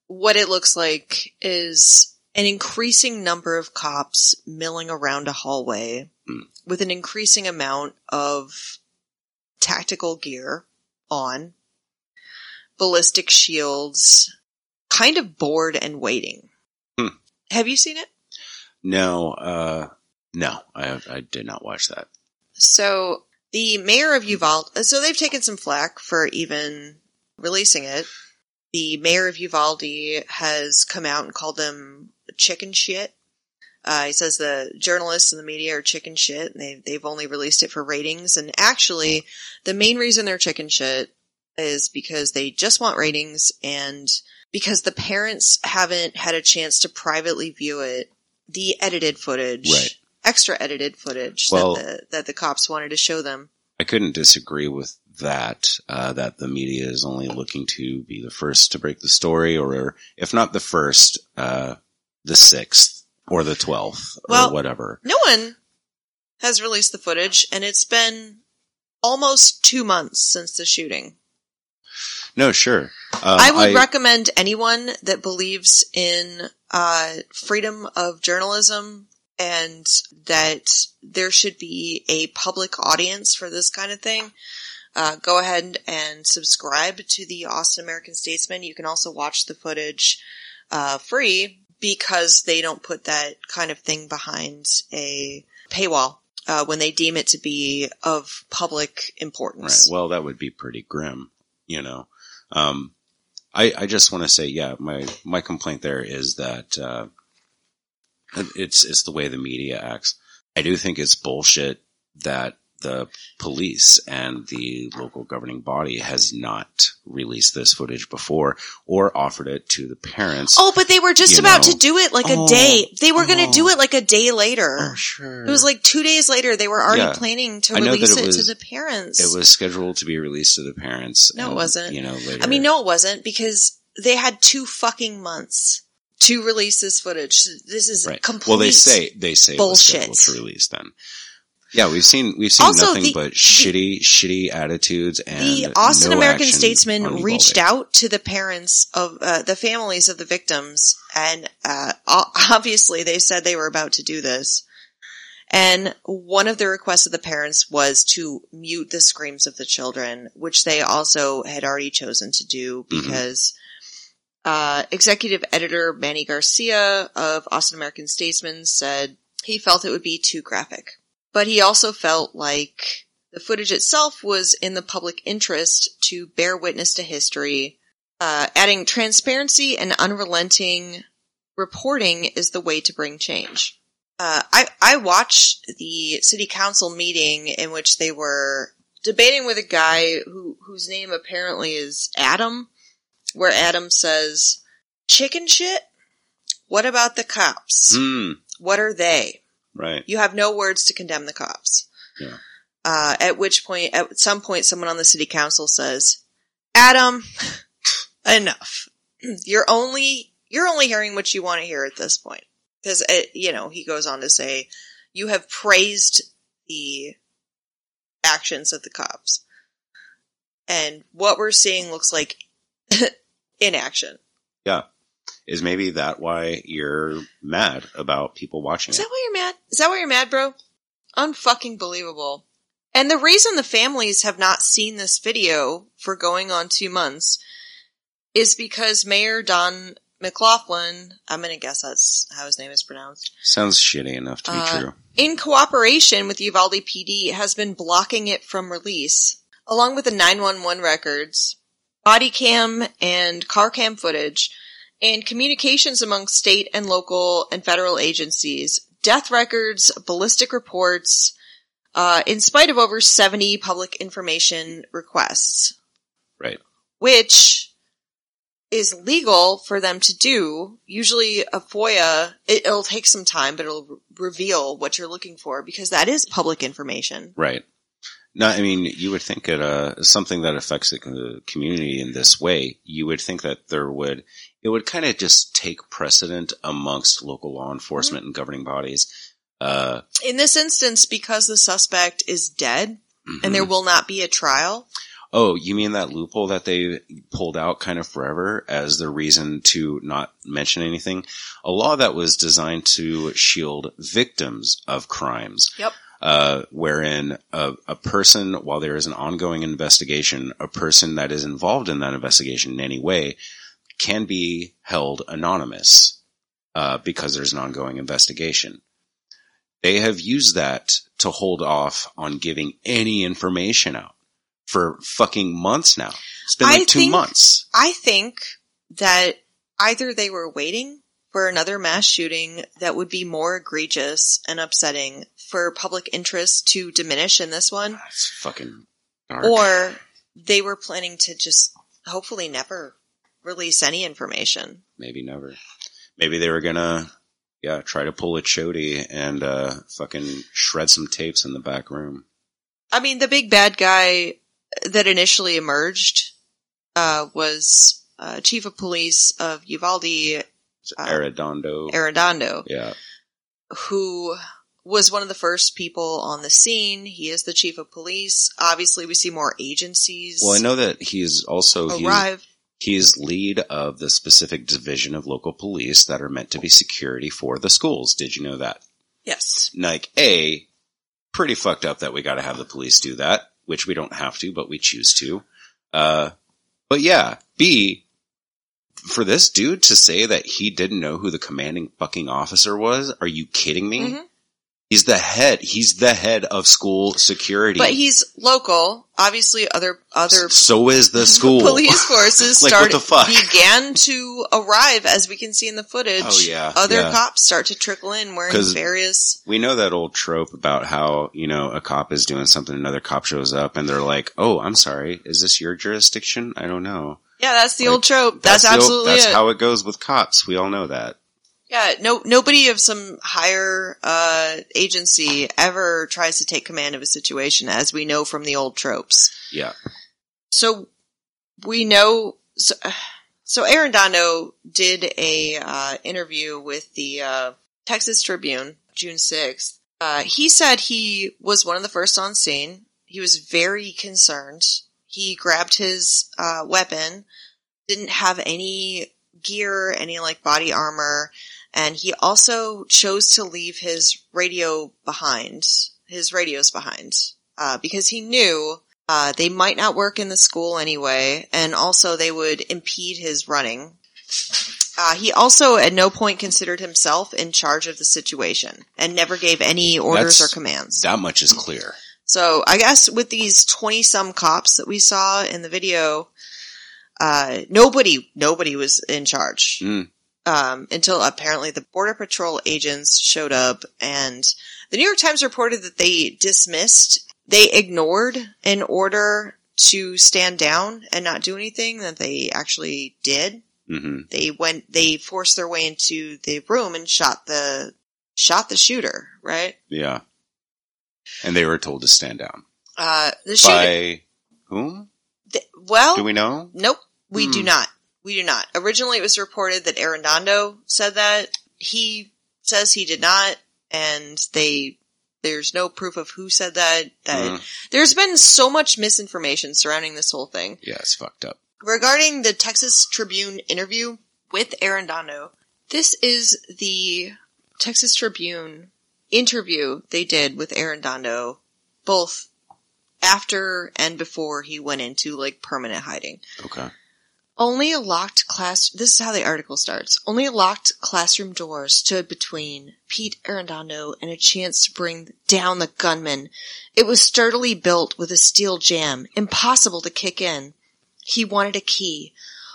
What it looks like is an increasing number of cops milling around a hallway with an increasing amount of tactical gear on, ballistic shields, kind of bored and waiting.
Hmm.
Have you seen it?
No, uh, no, I, I did not watch that.
So the mayor of Uvalde, so they've taken some flack for even releasing it. the mayor of Uvalde has come out and called them chicken shit. Uh, he says the journalists and the media are chicken shit, and they, they've only released it for ratings. And actually, the main reason they're chicken shit is because they just want ratings and because the parents haven't had a chance to privately view it, the edited footage,
Right.
extra edited footage
Well-
that the, that the cops wanted to show them.
I couldn't disagree with that, uh, that the media is only looking to be the first to break the story, or if not the first, uh, the sixth or the twelfth or whatever.
No one has released the footage, and it's been almost two months since the shooting.
No, sure. Um,
I would recommend anyone that believes in uh, freedom of journalism and that there should be a public audience for this kind of thing. Uh, go ahead and subscribe to the Austin American Statesman. You can also watch the footage uh, free because they don't put that kind of thing behind a paywall uh, when they deem it to be of public
Right.
importance.
Well, that would be pretty grim, you know. Um, I, I just want to say, yeah, my, my complaint there is that, uh, it's, it's the way the media acts. I do think it's bullshit that the police and the local governing body has not released this footage before or offered it to the parents.
Oh, but they were just about
know.
to do it like a
Oh,
day. They were going
oh.
to do it like a day later.
Oh, sure.
It was like two days later. They were already
Yeah.
planning to release
it
it,
was-
to the parents.
it was scheduled to be released to the parents.
No, it
um,
wasn't.
You know, later.
I mean, no, it wasn't because they had two fucking months to release this footage. This is
Right.
complete.
Well, they say they say
bullshit.
it was to release then. Yeah, we've seen we've seen
Also,
nothing
the-
but
the-
shitty, shitty attitudes and
the Austin
no
American Statesman reached out to the parents of uh, the families of the victims, and uh, <laughs> obviously they said they were about to do this. And one of the requests of the parents was to mute the screams of the children, which they also had already chosen to do
Mhm.
because uh, executive editor Manny Garcia of Austin American Statesman said he felt it would be too graphic. But he also felt like the footage itself was in the public interest to bear witness to history. Uh, adding transparency and unrelenting reporting is the way to bring change. Uh, I, I watched the city council meeting in which they were debating with a guy who, whose name apparently is Adam, where Adam says, chicken shit? What about the cops?
Hmm,
What are they?
Right.
You have no words to condemn the cops.
Yeah.
Uh, at which point, at some point, someone on the city council says, Adam, <laughs> enough. <clears throat> You're only, you're only hearing what you want to hear at this point. Cause it, you know, he goes on to say, you have praised the actions of the cops. And what we're seeing looks like <laughs> inaction.
Yeah. Is maybe that why you're mad about people watching
Is
it?
that why you're mad? Is that why you're mad, bro? Unfucking believable. And the reason the families have not seen this video for going on two months is because Mayor Don McLaughlin, I'm gonna guess that's how his name is pronounced,
Sounds shitty enough to be
Uh,
true.
in cooperation with Uvalde PD, has been blocking it from release, along with the 911 records, body cam and car cam footage, and communications among state and local and federal agencies, death records, ballistic reports, uh, in spite of over 70 public information requests,
Right.
which is legal for them to do. Usually a FOIA, it, it'll take some time, but it'll re- reveal what you're looking for because that is public information.
Right. No, I mean, you would think that uh, something that affects the community in this way, you would think that there would, it would kind of just take precedent amongst local law enforcement and governing bodies. Uh,
In this instance, because the suspect is dead and there
mhm.
will not be a trial,
oh, you mean that loophole that they pulled out kind of forever as the reason to not mention anything? A law that was designed to shield victims of crimes.
Yep.
Uh, wherein a, a person, while there is an ongoing investigation, a person that is involved in that investigation in any way can be held anonymous uh, because there's an ongoing investigation. They have used that to hold off on giving any information out for fucking months now. It's been
I
like two
think-
months.
I think that either they were waiting for another mass shooting that would be more egregious and upsetting for public interest to diminish in this one,
That's fucking dark.
or they were planning to just hopefully never release any information.
maybe never. Maybe they were gonna, yeah, try to pull a Chody and uh, fucking shred some tapes in the back room.
I mean, the big bad guy that initially emerged uh, was uh, chief of police of Uvalde, Uh,
Arredondo.
Arredondo,
yeah,
who was one of the first people on the scene. He is the chief of police. Obviously, we see more agencies
well, I know that he's also he's,
arrive.
he's lead of the specific division of local police that are meant to be security for the schools. Did you know that?
Yes.
Like, a pretty fucked up that we got to have the police do that, which we don't have to, but we choose to. Uh, but yeah, B, for this dude to say that he didn't know who the commanding fucking officer was, are you kidding me?
Mhm.
He's the head. He's the head of school security.
But he's local. Obviously, other other
so is the <laughs> school.
police forces <laughs>
Like, what
started
the fuck?
began to arrive, as we can see in the footage.
Oh, yeah,
other
yeah.
cops start to trickle in wearing various.
We know that old trope about how, you know, a cop is doing something, another cop shows up and they're like, oh, I'm sorry. Is this your jurisdiction? I don't know.
Yeah, that's the
Like,
old trope. That's,
old-
absolutely
that's
it.
how it goes with cops. We all know that.
yeah, no, nobody of some higher uh, agency ever tries to take command of a situation, as we know from the old tropes.
Yeah.
So we know. So, so Arredondo did a uh, interview with the uh, Texas Tribune June sixth. Uh, he said he was one of the first on scene. He was very concerned. He grabbed his uh, weapon, didn't have any gear, any like body armor, and he also chose to leave his radio behind, his radios behind, uh, because he knew uh, they might not work in the school anyway, and also they would impede his running. Uh, he also at no point considered himself in charge of the situation and never gave any orders
That's-
or commands.
That much is clear.
So I guess with these 20 some cops that we saw in the video, uh, nobody, nobody was in charge.
Mm.
Um, until apparently the border patrol agents showed up and the New York Times reported that they dismissed, they ignored an order to stand down and not do anything that they actually did.
hmm
They went, they forced their way into the room and shot the, shot the shooter, right?
Yeah. And they were told to stand down.
Uh, the
By whom?
th- well,
Do we know?
Nope, we do
Hmm.
not. We do not. Originally, it was reported that Arredondo said that. He says he did not, and they there's no proof of who said that. That
Mm.
there's been so much misinformation surrounding this whole thing
Yeah, it's fucked up.
regarding the Texas Tribune interview with Arredondo. This is the Texas Tribune interview they did with Arredondo, both after and before he went into like permanent hiding.
Okay.
Only a locked class. This is how the article starts. Only a locked classroom door stood between Pete Arredondo and a chance to bring down the gunman. It was sturdily built with a steel jam, impossible to kick in. He wanted a key.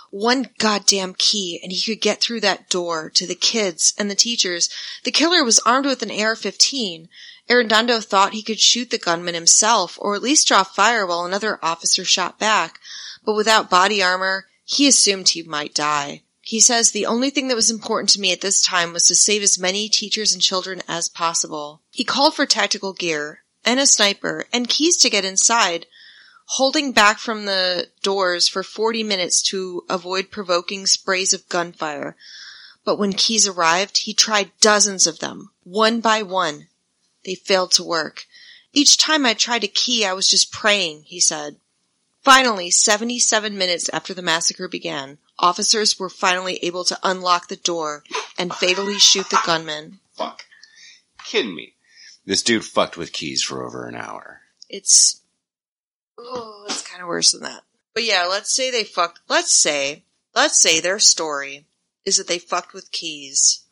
One goddamn key, and he could get through that door to the kids and the teachers. The killer was armed with an AR-15. Arredondo thought he could shoot the gunman himself, or at least draw fire while another officer shot back. But without body armor, he assumed he might die. He says the only thing that was important to me at this time was to save as many teachers and children as possible. He called for tactical gear and a sniper and keys to get inside, holding back from the doors for 40 minutes to avoid provoking sprays of gunfire. But when keys arrived, he tried dozens of them, one by one. They failed to work. Each time I tried a key, I was just praying, he said. Finally, 77 minutes after the massacre began, officers were finally able to unlock the door and fatally shoot the gunman.
Fuck. Kidding me. This dude fucked with keys for over an hour.
It's, oh, it's kind of worse than that. But yeah, let's say they fucked, let's say, let's say their story is that they fucked with keys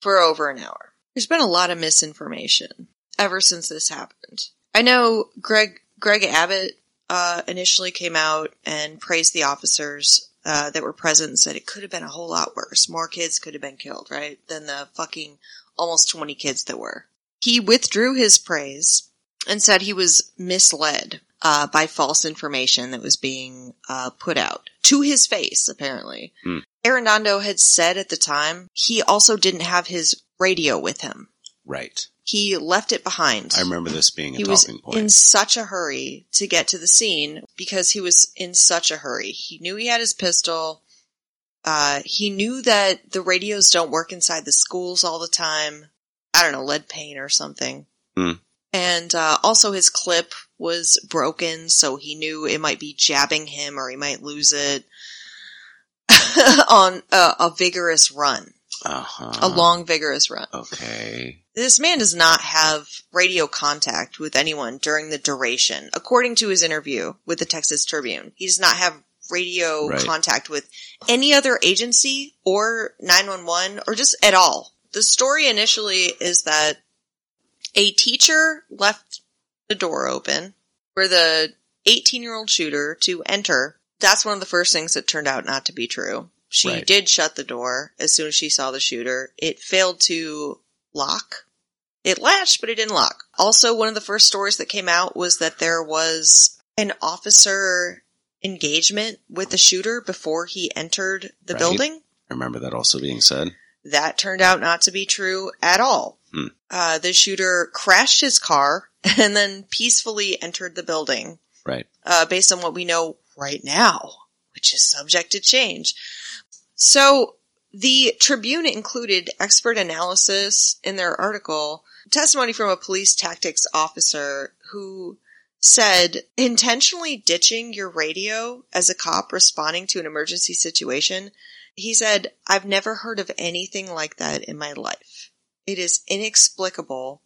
for over an hour. There's been a lot of misinformation ever since this happened. I know Greg, Greg Abbott, uh, initially came out and praised the officers uh, that were present and said it could have been a whole lot worse. More kids could have been killed, right? Than the fucking almost 20 kids that were. He withdrew his praise and said he was misled uh, by false information that was being uh, put out to his face, apparently.
Hmm.
Arredondo had said at the time he also didn't have his radio with him.
Right.
He left it behind
I remember this being a
he was
talking point.
in such a hurry to get to the scene because he was in such a hurry. He knew he had his pistol. Uh, he knew that the radios don't work inside the schools all the time. I don't know, lead paint or something.
Hmm.
And uh, also his clip was broken, so he knew it might be jabbing him or he might lose it <laughs> on a, a vigorous run,
uh-huh.
a long vigorous run.
Okay.
This man does not have radio contact with anyone during the duration. According to his interview with the Texas Tribune, he does not have radio
Right.
contact with any other agency or 911 or just at all. The story initially is that a teacher left the door open for the 18 year old shooter to enter. That's one of the first things that turned out not to be true. She
Right.
did shut the door as soon as she saw the shooter. It failed to lock. It latched, but it didn't lock. Also, one of the first stories that came out was that there was an officer engagement with the shooter before he entered the
Right.
building.
I remember that also being said.
That turned out not to be true at all.
Hmm.
Uh, the shooter crashed his car <laughs> and then peacefully entered the building,
Right.
uh, based on what we know right now, which is subject to change. So the Tribune included expert analysis in their article, testimony from a police tactics officer who said intentionally ditching your radio as a cop responding to an emergency situation. He said, I've never heard of anything like that in my life. It is inexplicable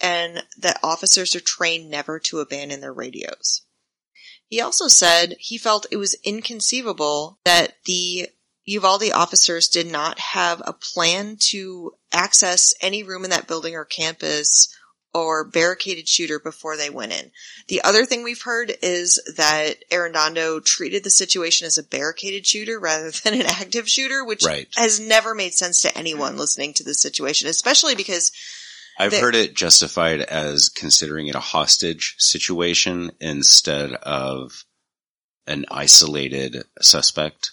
and that officers are trained never to abandon their radios. He also said he felt it was inconceivable that the Uvalde officers did not have a plan to access any room in that building or campus or barricaded shooter before they went in. The other thing we've heard is that Arredondo treated the situation as a barricaded shooter rather <laughs> than an active shooter, which
Right.
has never made sense to anyone listening to this situation, especially because
I've
There-
heard it justified as considering it a hostage situation instead of an isolated suspect.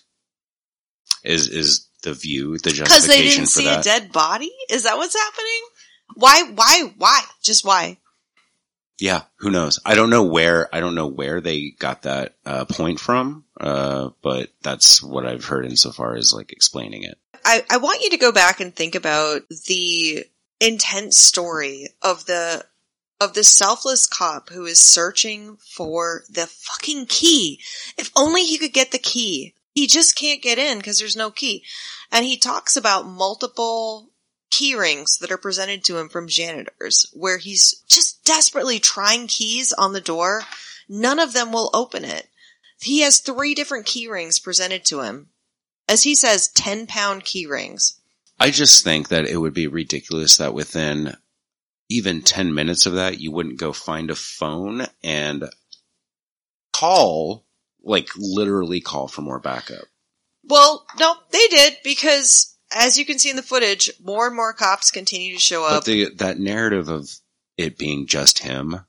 Is is the view the
because they
justification
didn't
for
see
that?
a dead body. Is that what's happening? Why? Why? Why? Just why?
yeah, who knows? I don't know where I don't know where they got that uh, point from, uh, but that's what I've heard insofar as like explaining it.
I, I want you to go back and think about the intense story of the of the selfless cop who is searching for the fucking key. If only he could get the key. He just can't get in because there's no key. And he talks about multiple key rings that are presented to him from janitors where he's just desperately trying keys on the door. None of them will open it. He has three different key rings presented to him. As he says, 10 pound key rings.
I just think that it would be ridiculous that within even 10 minutes of that, you wouldn't go find a phone and call, like literally call for more backup.
Well, no, they did because as you can see in the footage, more and more cops continue to show up.
But the, that narrative of it being just him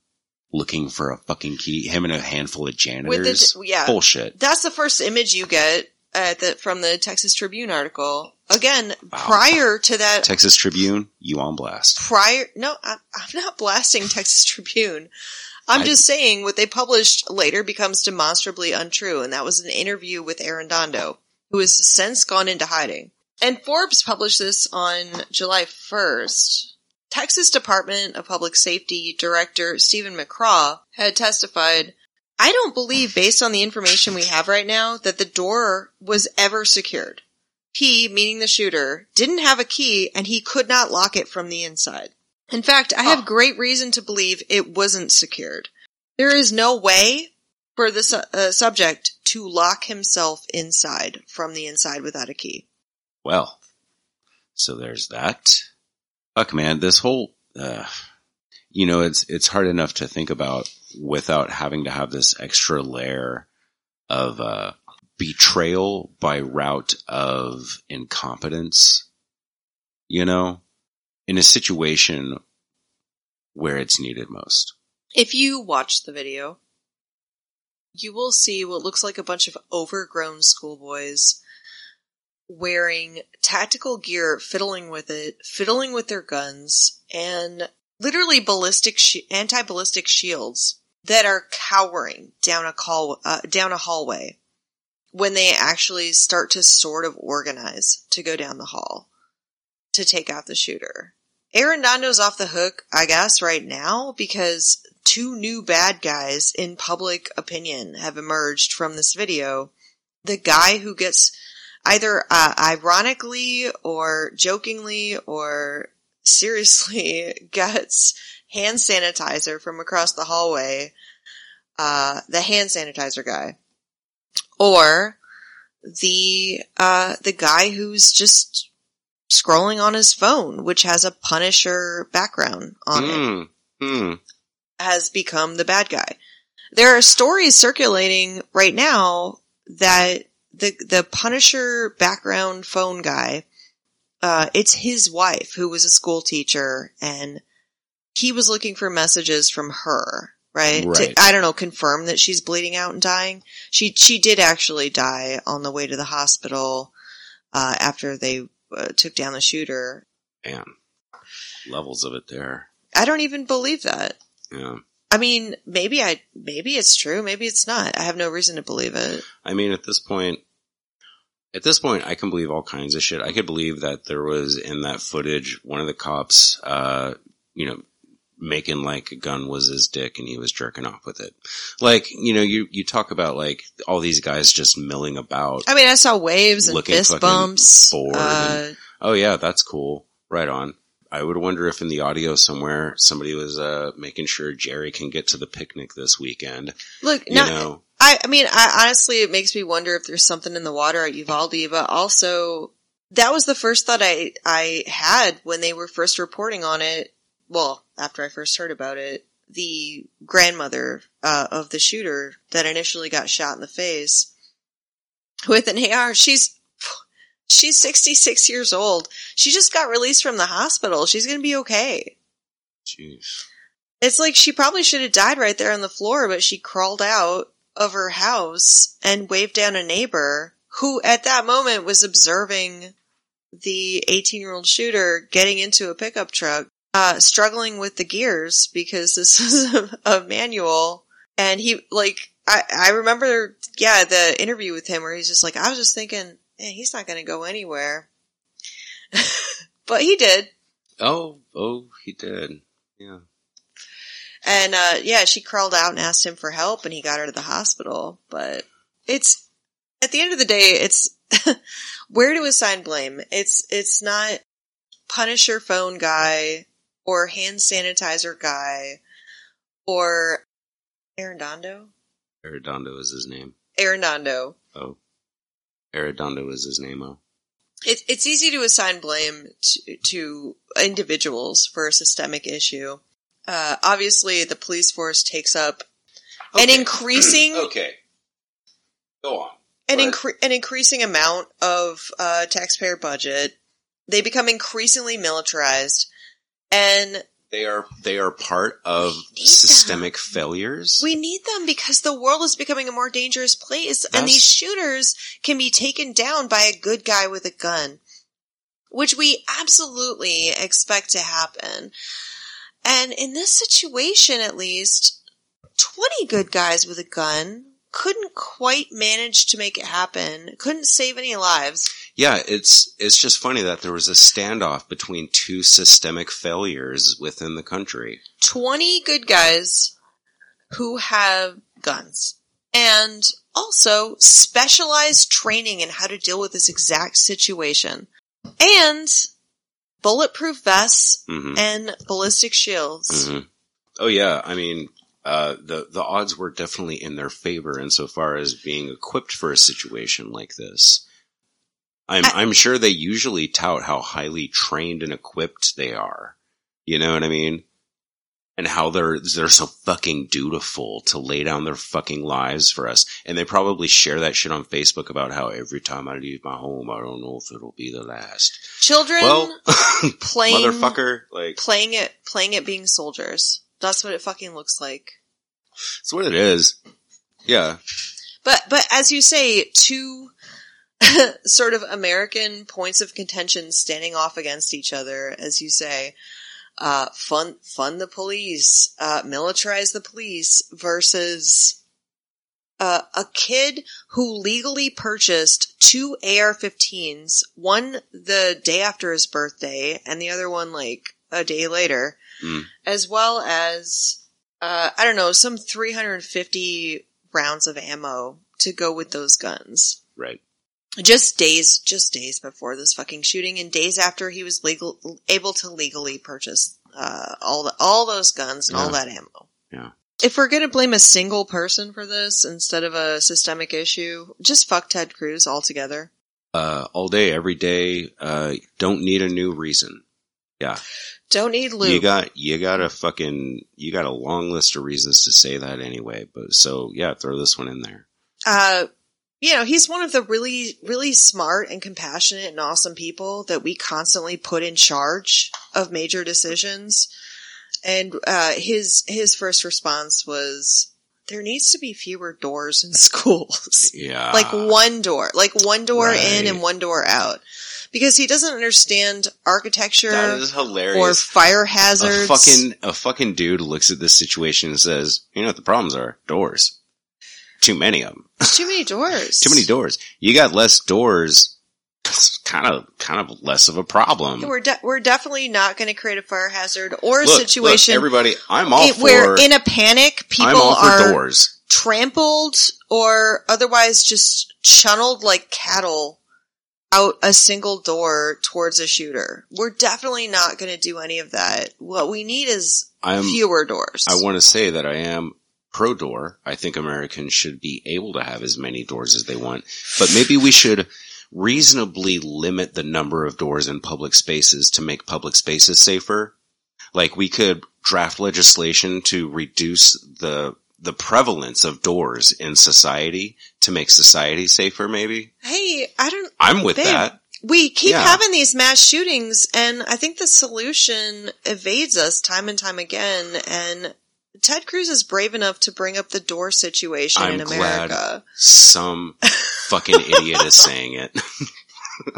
looking for a fucking key, him and a handful of
with
janitors,
the, yeah,
bullshit.
that's the first image you get Uh, the, from the Texas Tribune article. Again,
Wow.
prior to that,
Texas Tribune, you on blast.
prior, no, I'm, I'm not blasting Texas Tribune. I'm
I-
just saying what they published later becomes demonstrably untrue, and that was an interview with Arredondo, who has since gone into hiding. And Forbes published this on July 1st. Texas Department of Public Safety Director Steven McCraw had testified, I don't believe, based on the information we have right now, that the door was ever secured. He, meaning the shooter, didn't have a key and he could not lock it from the inside. In fact, I have great reason to believe it wasn't secured. There is no way for the su- uh, subject to lock himself inside from the inside without a key.
Well, so there's that. Fuck, man, this whole, uh, you know, it's it's hard enough to think about without having to have this extra layer of uh, betrayal by route of incompetence, you know, in a situation where it's needed most.
If you watch the video, you will see what looks like a bunch of overgrown schoolboys wearing tactical gear, fiddling with it, fiddling with their guns, and literally ballistic, shi anti-ballistic shields that are cowering down a call, uh, down a hallway when they actually start to sort of organize to go down the hall to take out the shooter. Arredondo's off the hook, I guess, right now because two new bad guys in public opinion have emerged from this video. The guy who gets either uh, ironically or jokingly or seriously <laughs> gets hand sanitizer from across the hallway, uh, the hand sanitizer guy, or the uh, the guy who's just scrolling on his phone, which has a Punisher background on it
Hmm. Hmm.
has become the bad guy. There are stories circulating right now that the the Punisher background phone guy, uh, it's his wife who was a school teacher, and he was looking for messages from her, right?
Right.
To, I don't know, confirm that she's bleeding out and dying. She she did actually die on the way to the hospital uh, after they uh, took down the shooter.
Man. Levels of it there.
I don't even believe that.
Yeah.
I mean, maybe I, maybe it's true, maybe it's not. I have no reason to believe it.
I mean, at this point, at this point, I can believe all kinds of shit. I could believe that there was in that footage one of the cops, uh, you know, making like a gun was his dick and he was jerking off with it. Like, you know, you, you talk about like all these guys just milling about.
I mean, I saw waves and fist bumps.
bored
Uh,
Oh yeah, that's cool. Right on. I would wonder if in the audio somewhere somebody was, uh, making sure Jerry can get to the picnic this weekend.
look,
You
not,
know,
I, I mean, I, honestly, it makes me wonder if there's something in the water at Uvalde, but also that was the first thought I, I had when they were first reporting on it. Well, after I first heard about it, the grandmother, uh, of the shooter that initially got shot in the face with an AR, she's, she's 66 years old. She just got released from the hospital. She's going to be okay.
jeez.
It's like she probably should have died right there on the floor, but she crawled out of her house and waved down a neighbor who at that moment was observing the 18 year old shooter getting into a pickup truck, uh, struggling with the gears because this <laughs> is a, a manual. And he, like, I, I remember, yeah, the interview with him where he's just like, I was just thinking, man, he's not going to go anywhere. <laughs> but he did.
Oh, oh, he did. Yeah.
And uh yeah, she crawled out and asked him for help and he got her to the hospital. But it's at the end of the day, it's <laughs> where to assign blame. It's it's not Punisher phone guy or hand sanitizer guy or Arredondo?
Arredondo is his name.
Arredondo.
Oh. Arredondo is his name, oh.
It, it's easy to assign blame to, to individuals for a systemic issue. Uh, obviously, the police force takes up an increasing <clears throat>
Okay. Go on.
an, incre- an increasing amount of uh, taxpayer budget. They become increasingly militarized, and
They are they are part of systemic failures.
we need them because the world is becoming a more dangerous place, and these shooters can be taken down by a good guy with a gun, which we absolutely expect to happen. And in this situation, at least, 20 good guys with a gun couldn't quite manage to make it happen, couldn't save any lives.
yeah, it's it's just funny that there was a standoff between two systemic failures within the country.
20 good guys who have guns and also specialized training in how to deal with this exact situation and bulletproof vests
hmm
and ballistic shields.
hmm Oh yeah, I mean, uh, the the odds were definitely in their favor insofar as being equipped for a situation like this. I'm
I-
I'm sure they usually tout how highly trained and equipped they are. You know what I mean? and how they're they're so fucking dutiful to lay down their fucking lives for us. And they probably share that shit on Facebook about how every time I leave my home, I don't know if it'll be the last.
Children
Well, <laughs>
playing
motherfucker, like
playing it playing it being soldiers. That's what it fucking looks like.
it's what it is. Yeah,
But but as you say, two <laughs> sort of American points of contention standing off against each other, as you say. Uh, fund fund the police, uh, militarize the police versus uh, a kid who legally purchased two AR-15s, one the day after his birthday, and the other one like a day later,
Mm.
as well as uh, I don't know some 350 rounds of ammo to go with those guns.
right.
Just days, just days before this fucking shooting, and days after he was legal able to legally purchase uh, all the, all those guns and all that ammo.
Yeah.
If we're gonna blame a single person for this instead of a systemic issue, just fuck Ted Cruz altogether.
Uh, all day, every day. Uh, don't need a new reason. Yeah,
Don't need loot.
you got you got a fucking you got a long list of reasons to say that anyway. But so yeah, throw this one in there.
uh, you know, he's one of the really, really smart and compassionate and awesome people that we constantly put in charge of major decisions. And, uh, his, his first response was, there needs to be fewer doors in <laughs> schools.
Yeah,
like one door, like one door in and one door out. Because he doesn't understand architecture
that is
or
hilarious.
fire
a fucking a fucking dude looks at this situation and says, "You know what the problems are? Doors. Too many of them.
too many doors. <laughs>
Too many doors. You got less doors. It's kind of kind of less of a problem."
We're de- we're definitely not going to create a fire hazard or a
Look, look,
situation
everybody, I'm all
it-
for.
where in a panic people
I'm all for
are
doors.
trampled or otherwise just channeled like cattle out a single door towards a shooter. We're definitely not going to do any of that. What we need is
I'm.
fewer doors.
I want to say that I am pro door. I think Americans should be able to have as many doors as they want, but maybe we should reasonably limit the number of doors in public spaces to make public spaces safer. Like we could draft legislation to reduce the the prevalence of doors in society to make society safer maybe.
hey, I don't
I'm with
Babe,
that.
we keep
Yeah.
having these mass shootings and I think the solution evades us time and time again and Ted Cruz is brave enough to bring up the door situation
I'm
in
glad.
America.
Some fucking idiot is saying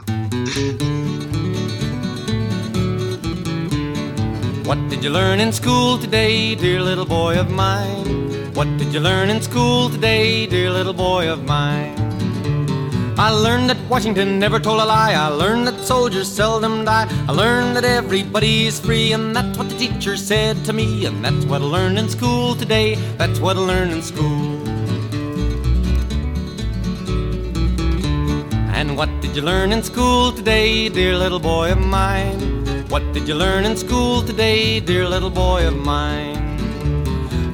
it. <laughs>
What did you learn in school today, dear little boy of mine? What did you learn in school today, dear little boy of mine? I learned that Washington never told a lie. I learned that soldiers seldom die. I learned that everybody is free, and that's what the teacher said to me. And that's what I learned in school today. That's what I learned in school. And what did you learn in school today, dear little boy of mine? What did you learn in school today, dear little boy of mine?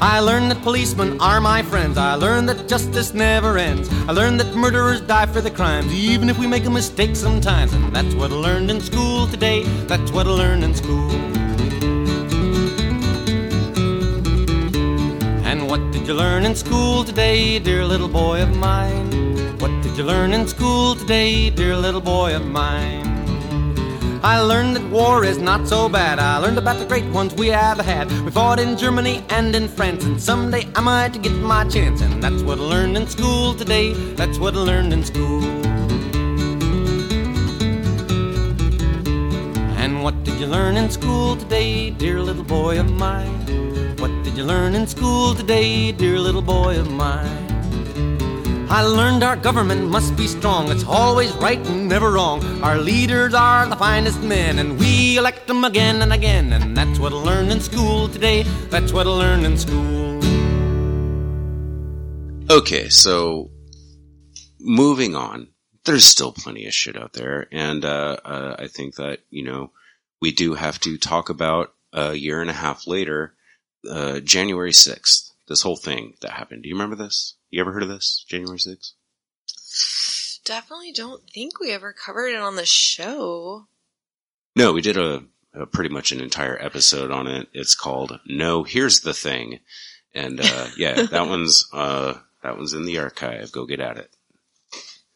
I learned that policemen are my friends. I learned that justice never ends. I learned that murderers die for their crimes, even if we make a mistake sometimes. And that's what I learned in school today. That's what I learned in school. And what did you learn in school today, dear little boy of mine? What did you learn in school today, dear little boy of mine? I learned that war is not so bad. I learned about the great ones we have had. We fought in Germany and in France, and someday I might get my chance. And that's what I learned in school today. That's what I learned in school. And what did you learn in school today, dear little boy of mine? What did you learn in school today, dear little boy of mine? I learned our government must be strong. It's always right and never wrong. Our leaders are the finest men, and we elect them again and again. And that's what I learned in school today. That's what I learned in school.
Okay, so moving on. There's still plenty of shit out there, and uh, uh, I think that you know we do have to talk about a year and a half later, uh, January sixth. This whole thing that happened. Do you remember this? You ever heard of this? January sixth.
Definitely don't think we ever covered it on the show.
No, we did a uh, pretty much an entire episode on it. It's called "No, Here's the Thing," and uh, <laughs> yeah, that one's uh, that one's in the archive. Go get at it.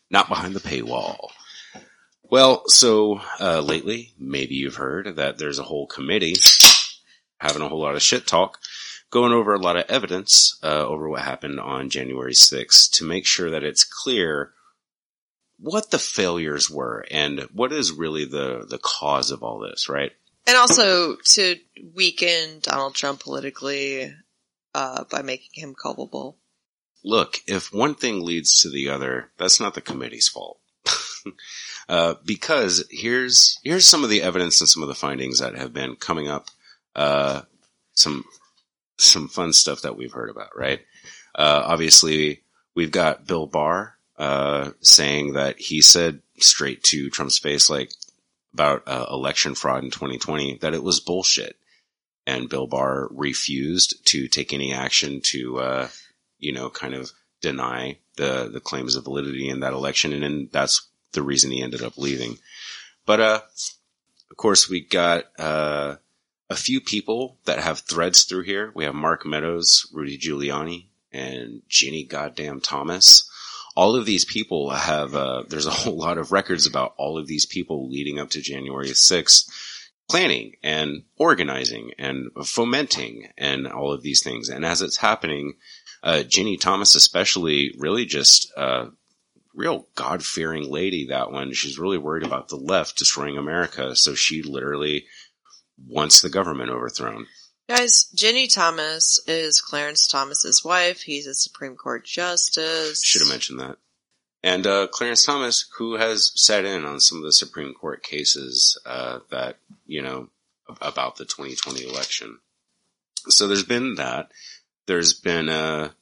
Not behind the paywall. Well, so uh, lately, maybe you've heard that there's a whole committee having a whole lot of shit talk, going over a lot of evidence uh, over what happened on January 6th to make sure that it's clear what the failures were and what is really the the cause of all this, right?
And also to weaken Donald Trump politically uh, by making him culpable.
Look, if one thing leads to the other, that's not the committee's fault. <laughs> uh, because here's here's some of the evidence and some of the findings that have been coming up. Uh, some some fun stuff that we've heard about, right? Uh, obviously, we've got Bill Barr uh, saying that he said straight to Trump's face, like about uh, election fraud in 2020, that it was bullshit. And Bill Barr refused to take any action to, uh, you know, kind of deny the the claims of validity in that election, and then that's the reason he ended up leaving. But uh, of course, we got uh, a few people that have threads through here. We have Mark Meadows, Rudy Giuliani, and Ginny Goddamn Thomas. All of these people have, uh, there's a <laughs> whole lot of records about all of these people leading up to January 6th, planning and organizing and fomenting and all of these things. And as it's happening, uh, Ginny Thomas especially really just, uh, real God fearing lady, that one. She's really worried about the left destroying America. So she literally wants the government overthrown.
Guys, Ginny Thomas is Clarence Thomas's wife. He's a Supreme Court justice.
Should have mentioned that. And uh, Clarence Thomas, who has sat in on some of the Supreme Court cases uh, that, you know, about the 2020 election. So there's been that. There's been, a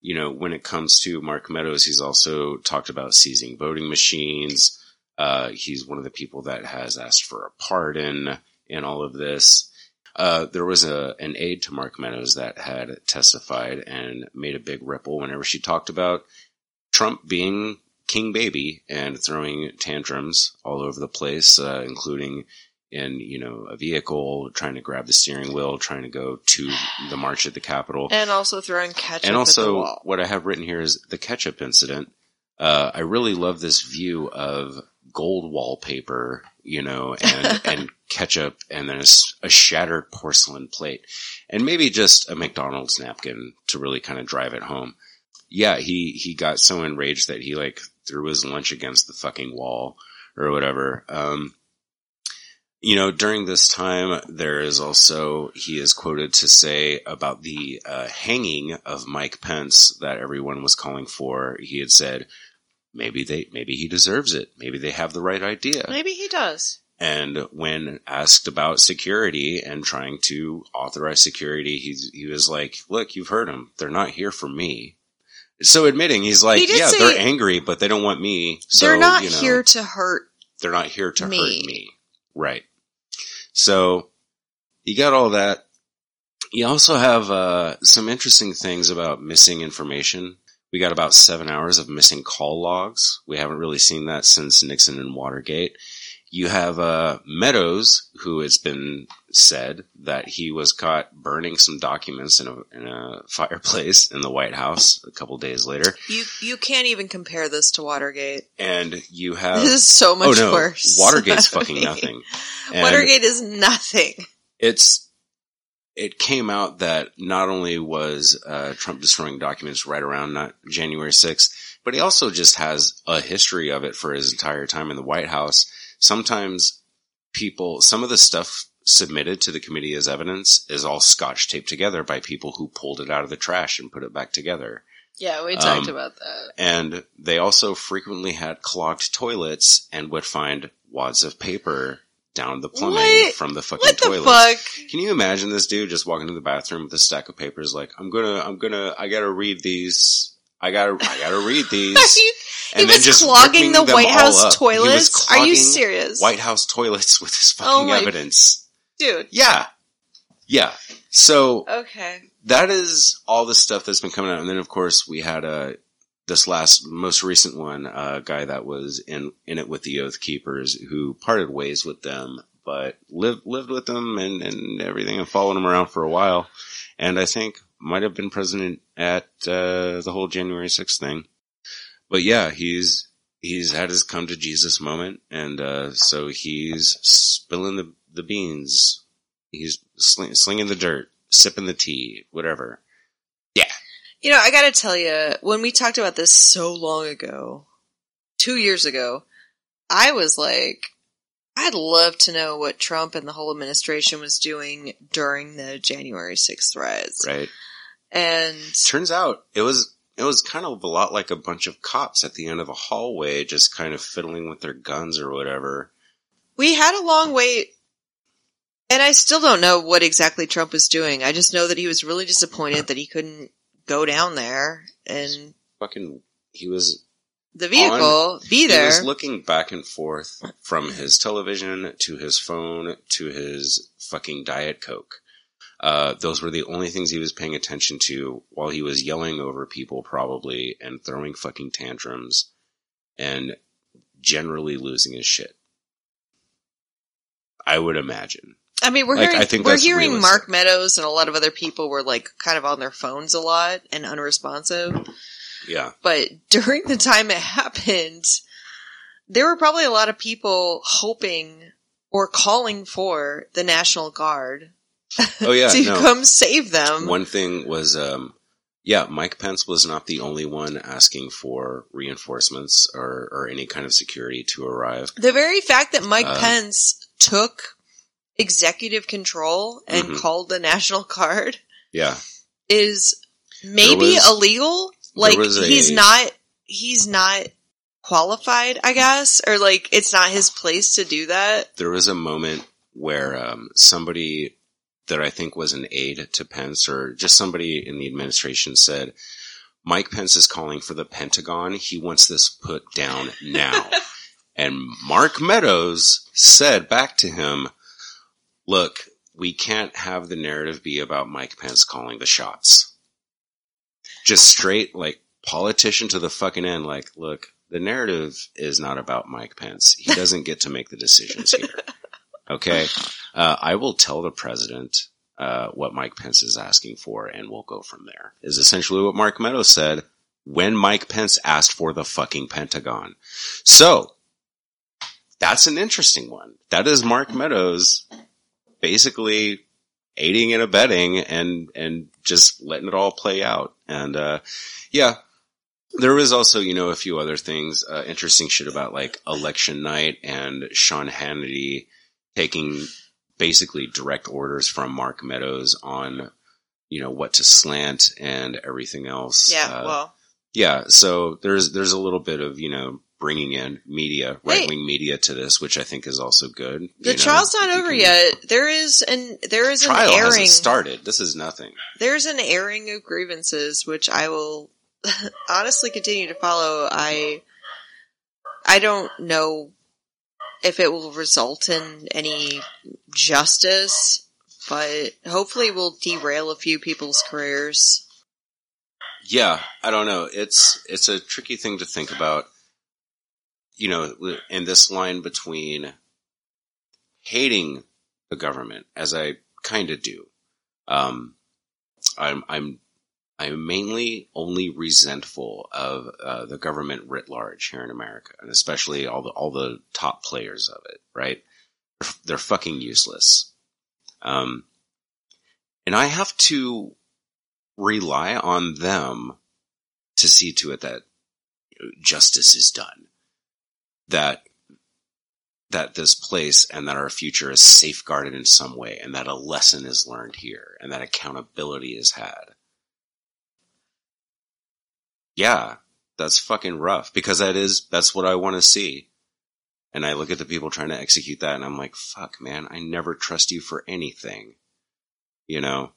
you know, when it comes to Mark Meadows, he's also talked about seizing voting machines. Uh, he's one of the people that has asked for a pardon in all of this. Uh, there was a an aide to Mark Meadows that had testified and made a big ripple whenever she talked about Trump being king baby and throwing tantrums all over the place, uh, including in you know a vehicle, trying to grab the steering wheel, trying to go to the march at the Capitol,
And also throwing ketchup
and
at the
also what I have written here is the ketchup incident. Uh, I really love this view of gold wallpaper, you know, <laughs> and and ketchup, and then a shattered porcelain plate, and maybe just a McDonald's napkin to really kind of drive it home. Yeah, he he got so enraged that he like threw his lunch against the fucking wall or whatever. Um, you know, during this time, there is also, he is quoted to say about the uh, hanging of Mike Pence that everyone was calling for. He had said, maybe they, maybe he deserves it. Maybe they have the right idea.
Maybe he does.
And when asked about security and trying to authorize security, he's, he was like, look, you've heard him. They're not here for me. So admitting, he's like,
He
yeah, they're angry, but they don't want me. So,
They're not
you know,
here to hurt.
they're not here to
Me.
hurt me. Right. So you got all that. You also have uh, some interesting things about missing information. We got about seven hours of missing call logs. We haven't really seen that since Nixon and Watergate. You have uh, Meadows, who it's been said that he was caught burning some documents in a, in a <laughs> fireplace in the White House a couple days later.
You you can't even compare this to Watergate.
And you have
This is so much
oh no,
worse.
Watergate's fucking <laughs> nothing. And-
Watergate is nothing.
it's it came out that not only was uh, Trump destroying documents right around not January 6th, but he also just has a history of it for his entire time in the White House. Sometimes people, some of the stuff submitted to the committee as evidence is all scotch taped together by people who pulled it out of the trash and put it back together.
Yeah, we
talked
about that.
And they also frequently had clogged toilets and would find wads of paper down the plumbing
What?
from the fucking
What the fuck?
Can you imagine this dude just walking to the bathroom with a stack of papers like, I'm gonna, I'm gonna, I gotta read these. I gotta, I gotta read <laughs> these.
You, he was
just
clogging the White House
up. He was
toilets? Are you serious?
White House toilets with his
Oh
fucking
my-
evidence.
Dude.
Yeah. Yeah. So
Okay.
that is all the stuff that's been coming out. And then of course we had uh this last most recent one, a guy that was in in it with the Oath Keepers who parted ways with them, but lived lived with them and and everything, and followed them around for a while, and I think might have been president at uh, the whole January sixth thing. But yeah, he's he's had his come to Jesus moment, and uh, so he's spilling the the beans. He's sling, slinging the dirt, sipping the tea, whatever.
You know, I gotta tell you, when we talked about this so long ago, two years ago, I was like, I'd love to know what Trump and the whole administration was doing during the January 6th riots.
Right.
And
Turns out it was it was kind of a lot like a bunch of cops at the end of a hallway, just kind of fiddling with their guns or whatever.
we had a long wait. And I still don't know what exactly Trump was doing. I just know that he was really disappointed that he couldn't go down there and
Fucking, he was
the vehicle be there.
He was looking back and forth from his television to his phone to his fucking Diet Coke. Uh, those were the only things he was paying attention to while he was yelling over people probably and throwing fucking tantrums and generally losing his shit. I would imagine.
I mean, we're
Like,
hearing
I think
we're hearing
realistic.
Mark Meadows and a lot of other people were like kind of on their phones a lot and unresponsive.
Yeah.
But during the time it happened, there were probably a lot of people hoping or calling for the National Guard
Oh yeah. <laughs>
to
no.
come save them.
One thing was, um, yeah, Mike Pence was not the only one asking for reinforcements or, or any kind of security to arrive.
the very fact that Mike
Uh,
Pence took executive control and
Mhm.
called the National Guard
Yeah.
is maybe
was-
illegal. Like
a-
he's not he's not qualified, I guess, or like it's not his place to do that.
there was a moment where um, somebody that I think was an aide to Pence or just somebody in the administration said, Mike Pence is calling for the Pentagon. He wants this put down now. <laughs> and Mark Meadows said back to him, look, we can't have the narrative be about Mike Pence calling the shots. Just straight, like, politician to the fucking end, like, look, the narrative is not about Mike Pence. He <laughs> doesn't get to make the decisions here. Okay? Uh, I will tell the president uh, what Mike Pence is asking for, and we'll go from there. Is essentially what Mark Meadows said when Mike Pence asked for the fucking Pentagon. So, that's an interesting one. That is Mark Meadows basically aiding and abetting and, and just letting it all play out. And, uh, yeah, there was also, you know, a few other things, uh, interesting shit about like election night and Sean Hannity taking basically direct orders from Mark Meadows on, you know, what to slant and everything else.
Yeah,
Uh,
well,
yeah, so there's there's a little bit of you know bringing in media, right wing media to this, which I think is also good.
the
you know,
trial's not over
can-
yet. There is an there is
Trial
an airing.
started. This is nothing.
There's an airing of grievances, which I will <laughs> honestly continue to follow. I I don't know if it will result in any justice, but hopefully will derail a few people's careers.
Yeah, I don't know. It's it's a tricky thing to think about. You know, in this line between hating the government, as I kind of do, um, I'm I'm I'm mainly only resentful of uh, the government writ large here in America, and especially all the all the top players of it. Right? They're, they're fucking useless. Um, and I have to rely on them to see to it that justice is done. That that this place and that our future is safeguarded in some way and that a lesson is learned here and that accountability is had. Yeah, that's fucking rough because that is that's what I want to see. And I look at the people trying to execute that and I'm like, fuck man, I never trust you for anything. You know?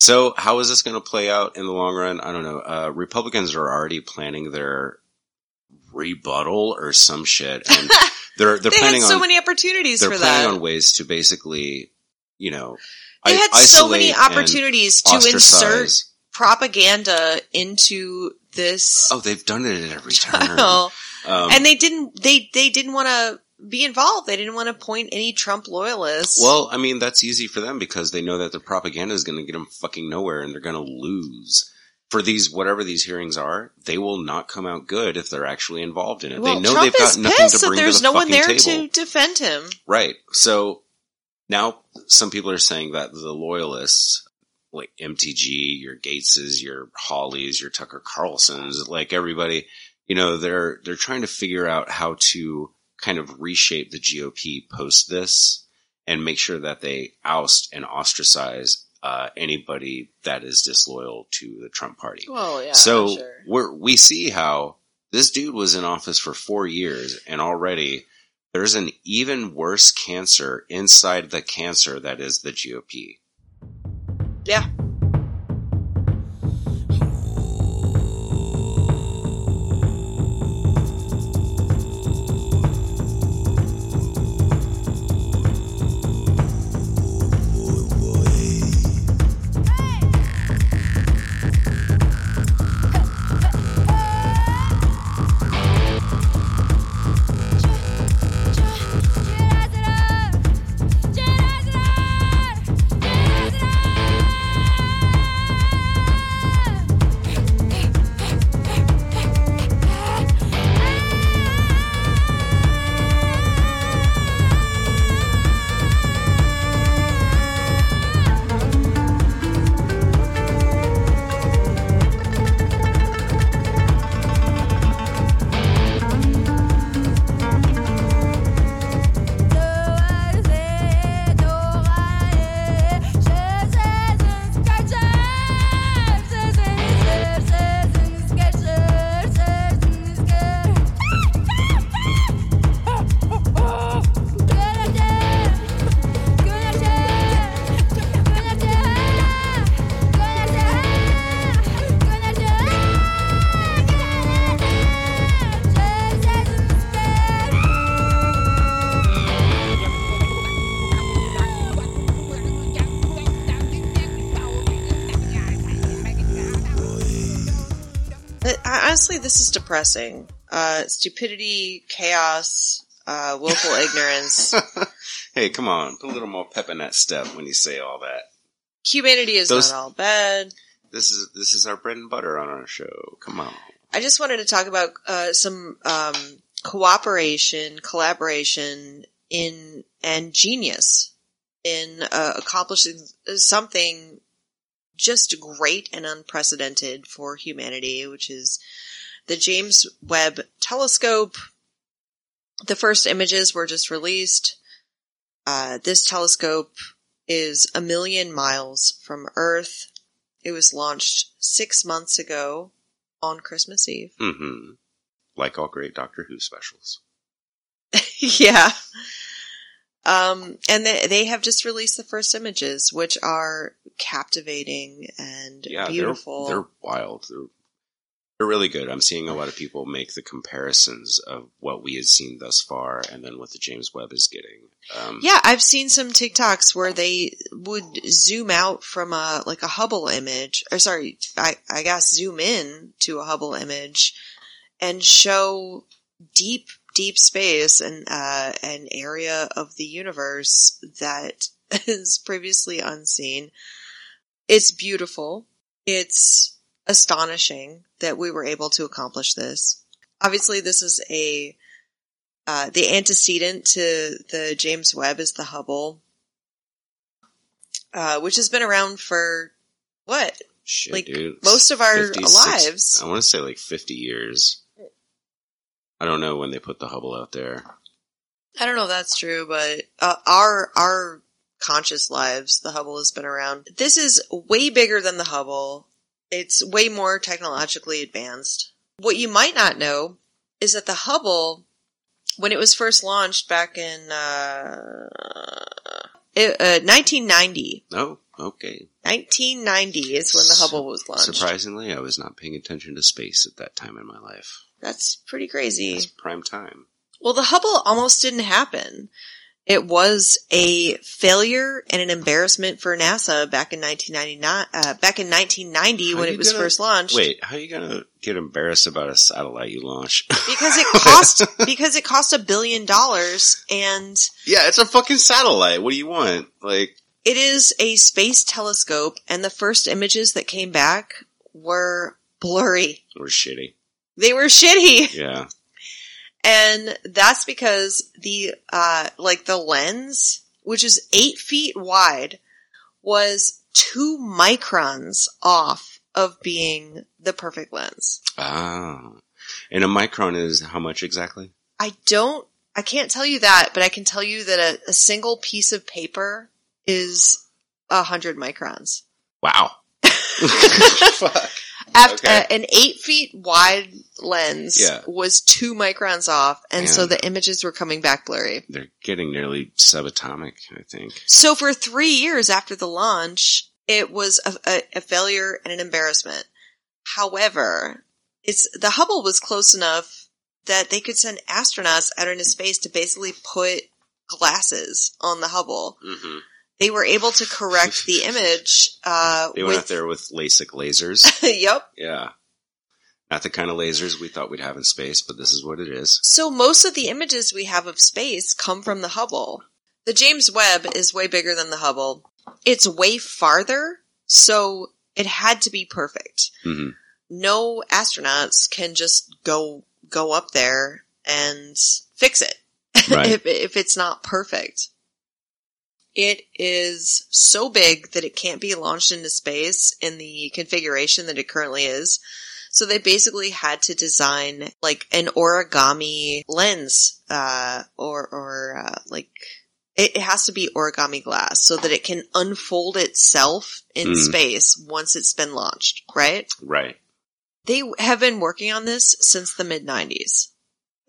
So how is this going to play out in the long run? I don't know. Uh, Republicans are already planning their rebuttal or some shit, <laughs> and they're they're
they had so
on
many opportunities
they're
for
planning
that.
on ways to basically, you know,
they
i-
had so many opportunities to insert propaganda into this
Oh, they've done it at every turn.
trial.
Um,
and they didn't they they didn't want to be involved. They didn't want to point any Trump loyalists.
Well, I mean, that's easy for them because they know that their propaganda is going to get them fucking nowhere and they're going to lose. For these, whatever these hearings are, they will not come out good if they're actually involved in it.
Well,
they know
Trump
they've got nothing to
that
bring
there's
to the
no one there
table.
to defend him.
Right. So now some people are saying that the loyalists, like MTG, your Gaetzes, your Hawleys, your Tucker Carlsons, like everybody, you know, they're they're trying to figure out how to kind of reshape the GOP post this and make sure that they oust and ostracize uh, anybody that is disloyal to the Trump party.
Well, yeah.
so we're, we see how this dude was in office for four years and already there's an even worse cancer inside the cancer that is the GOP.
Yeah. Depressing. Uh, stupidity, chaos, uh, willful ignorance. <laughs>
hey, come on, put a little more pep in that step when you say all that.
Humanity is
Those-
not all bad.
This is this is our bread and butter on our show. Come on.
I just wanted to talk about uh, some um, cooperation, collaboration in and genius in uh, accomplishing something just great and unprecedented for humanity, which is the James Webb Telescope. The first images were just released. Uh, this telescope is a million miles from Earth. It was launched six months ago on Christmas Eve.
hmm Like all great Doctor Who specials. <laughs>
yeah. Um, and they, they have just released the first images, which are captivating and
Yeah,
beautiful.
They're, they're wild. They're they're really good. I'm seeing a lot of people make the comparisons of what we had seen thus far, and then what the James Webb is getting. Um,
yeah, I've seen some TikToks where they would zoom out from a like a Hubble image, or sorry, I, I guess zoom in to a Hubble image and show deep, deep space and uh, an area of the universe that <laughs> is previously unseen. It's beautiful. It's astonishing that we were able to accomplish this. Obviously, this is a uh, the antecedent to the James Webb is the Hubble, uh, which has been around for what
shit,
like
dude.
most of our
50, 60
lives.
I want to say like 50 years. I don't know when they put the Hubble out there.
I don't know if that's true, but uh, our our conscious lives, the Hubble has been around. This is way bigger than the Hubble. It's way more technologically advanced. What you might not know is that the Hubble, when it was first launched back in uh, it, uh, 1990,
Oh, okay.
1990 is when the Hubble was launched.
Surprisingly, I was not paying attention to space at that time in my life.
That's pretty crazy.
Prime time.
Well, the Hubble almost didn't happen. It was a failure and an embarrassment for NASA back in 1999, uh, back in 1990
How
when it was
gonna-
first launched.
Wait, how are you gonna get embarrassed about a satellite you launch?
Because it <laughs> cost, because it cost a billion dollars and
yeah, it's a fucking satellite. What do you want? Like,
it is a space telescope and the first images that came back were blurry.
we're shitty.
They were shitty.
Yeah.
And that's because the, uh, like the lens, which is eight feet wide, was two microns off of being the perfect lens.
Ah. And a micron is how much exactly?
I don't, I can't tell you that, but I can tell you that a, a single piece of paper is a hundred microns.
Wow. <laughs> <laughs> Fuck.
After,
Okay.
uh, an eight feet wide lens
Yeah.
was two microns off, and so the images were coming back blurry.
They're getting nearly subatomic, I think.
So for three years after the launch, it was a, a, a failure and an embarrassment. However, it's the Hubble was close enough that they could send astronauts out into space to basically put glasses on the Hubble.
Mm-hmm.
They were able to correct the image. Uh,
They went
with,
out there with LASIK lasers. <laughs>
yep.
yeah. Not the kind of lasers we thought we'd have in space, but this is what it is.
So most of the images we have of space come from the Hubble. The James Webb is way bigger than the Hubble. It's way farther, so it had to be perfect.
hmm
No astronauts can just go go up there and fix it <laughs>
Right.
if if it's not perfect. It is so big that it can't be launched into space in the configuration that it currently is. So they basically had to design like an origami lens, uh, or, or, uh, like, it, has to be origami glass so that it can unfold itself in
Mm.
space once it's been launched, right?
Right.
They have been working on this since the mid 90s.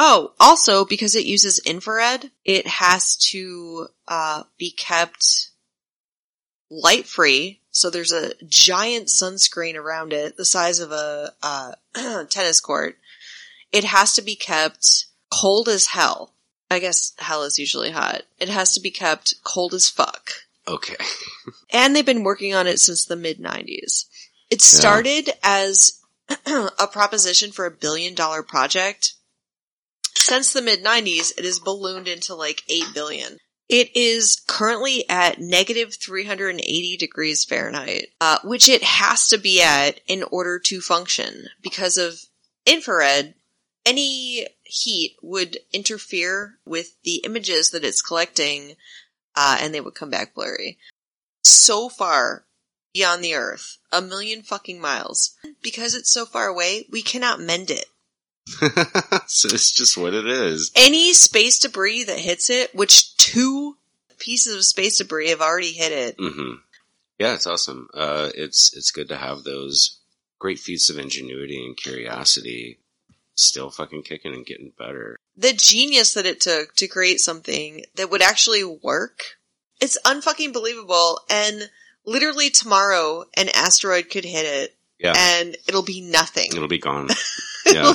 Oh, also because it uses infrared, it has to uh, be kept light free. So there's a giant sunscreen around it, the size of a uh, <clears throat> tennis court. It has to be kept cold as hell. I guess hell is usually hot. It has to be kept cold as fuck.
Okay. <laughs>
And they've been working on it since the mid 90s. It started as <clears throat> a proposition for a billion dollar project. Since the mid 90s, it has ballooned into like 8 billion. It is currently at negative 380 degrees Fahrenheit, uh, which it has to be at in order to function because of infrared. Any heat would interfere with the images that it's collecting, uh, and they would come back blurry. So far beyond the Earth, a million fucking miles. Because it's so far away, we cannot mend it. <laughs>
so it's just what it is.
Any space debris that hits it, which two pieces of space debris have already hit it,
hmm Yeah, it's awesome. Uh, it's it's good to have those great feats of ingenuity and curiosity still fucking kicking and getting better.
the genius that it took to create something that would actually work, it's unfucking believable. And literally tomorrow, an asteroid could hit it,
Yeah,
and it'll be nothing.
it'll be gone. <laughs> Yeah,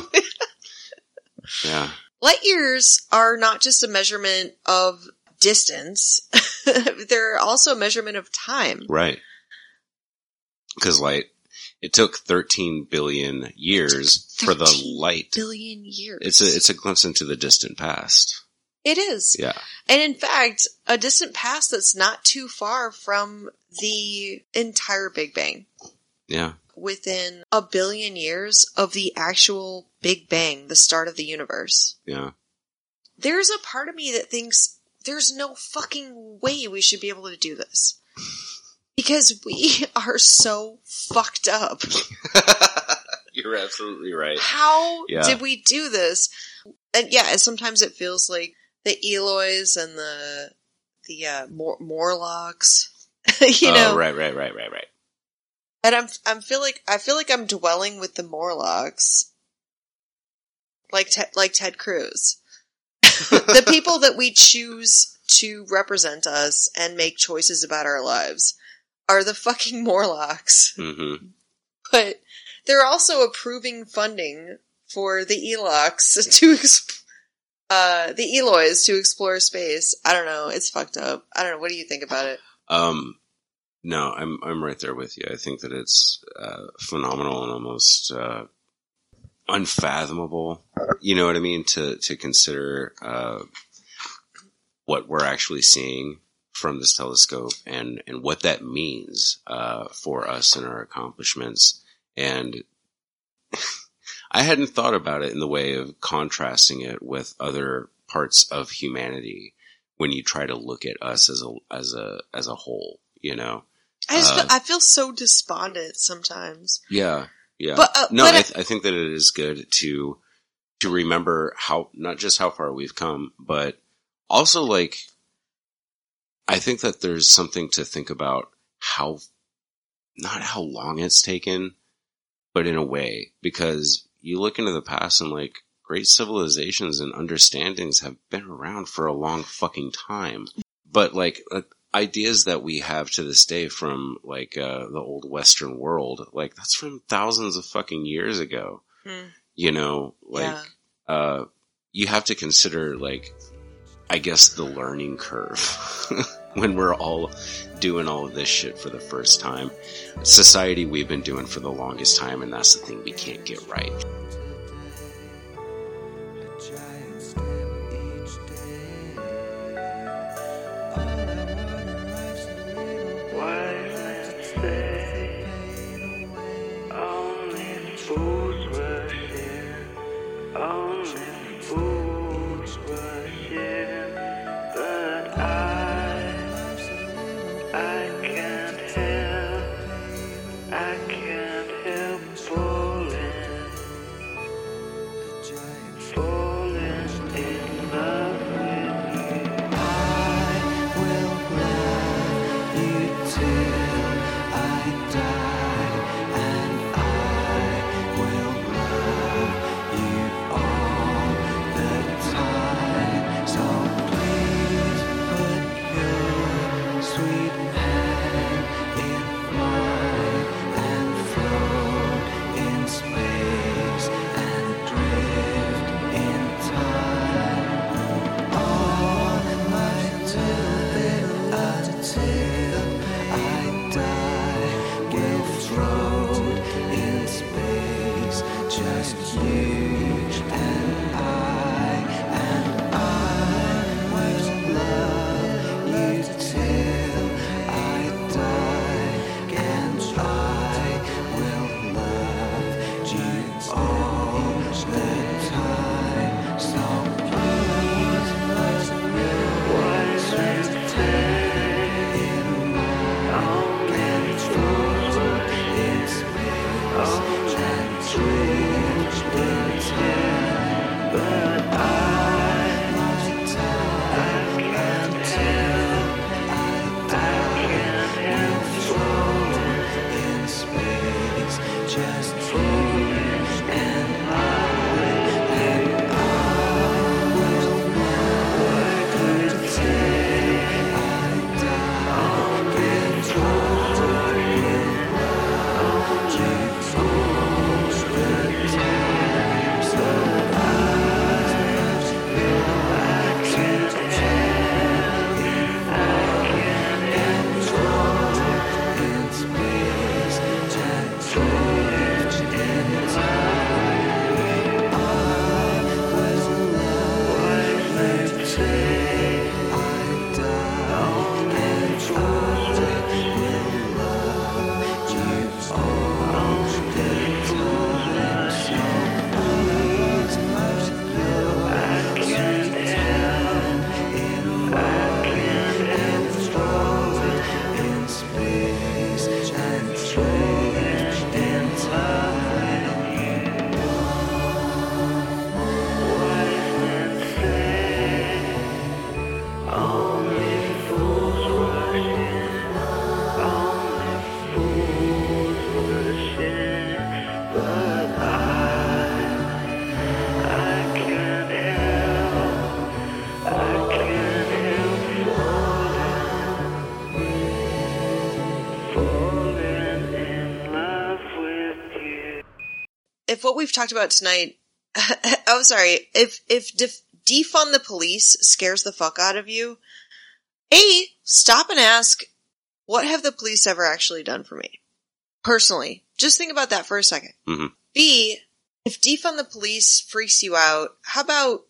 <laughs> yeah.
Light years are not just a measurement of distance, <laughs> they're also a measurement of time.
Right. Because light, it took 13 billion years for the light.
Billion years.
It's a it's a glimpse into the distant past.
It is.
Yeah.
And in fact, a distant past that's not too far from the entire Big Bang.
Yeah.
Within a billion years of the actual Big Bang, the start of the universe.
Yeah.
There's a part of me that thinks there's no fucking way we should be able to do this. <laughs> Because we <laughs> are so fucked up. <laughs>
You're absolutely right.
How
Yeah.
did we do this? And yeah, sometimes it feels like the Eloys and the the uh, Mor- Morlocks, you
oh,
know.
right, right, right, right, right.
And I'm I'm feel like I feel like I'm dwelling with the Morlocks, like Ted, like Ted Cruz, <laughs> the people that we choose to represent us and make choices about our lives are the fucking Morlocks.
hmm
but they're also approving funding for the Elox to exp- uh, the Eloys to explore space. I don't know. It's fucked up. I don't know. What do you think about it?
Um, no, I'm I'm right there with you. I think that it's uh, phenomenal and almost uh, unfathomable. You know what I mean? To to consider uh, what we're actually seeing from this telescope and and what that means uh, for us and our accomplishments. And <laughs> I hadn't thought about it in the way of contrasting it with other parts of humanity when you try to look at us as a as a as a whole. You know.
I just
Uh,
feel, I feel so despondent sometimes.
Yeah, yeah.
But, uh,
no,
but
I,
I-
th- I think that it is good to to remember how not just how far we've come, but also like I think that there's something to think about how not how long it's taken, but in a way because you look into the past and like great civilizations and understandings have been around for a long fucking time. But like uh, ideas that we have to this day from like uh, the old Western world, like that's from thousands of fucking years ago.
Hmm.
You know, like
yeah.
uh, you have to consider like I guess the learning curve <laughs> when we're all doing all of this shit for the first time. Society we've been doing for the longest time, and that's the thing we can't get right.
We've talked about tonight, <laughs> oh sorry, if if def- defund the police scares the fuck out of you, A, stop and ask, what have the police ever actually done for me? Personally. Just think about that for a 2nd
Mhm.
B, if defund the police freaks you out, how about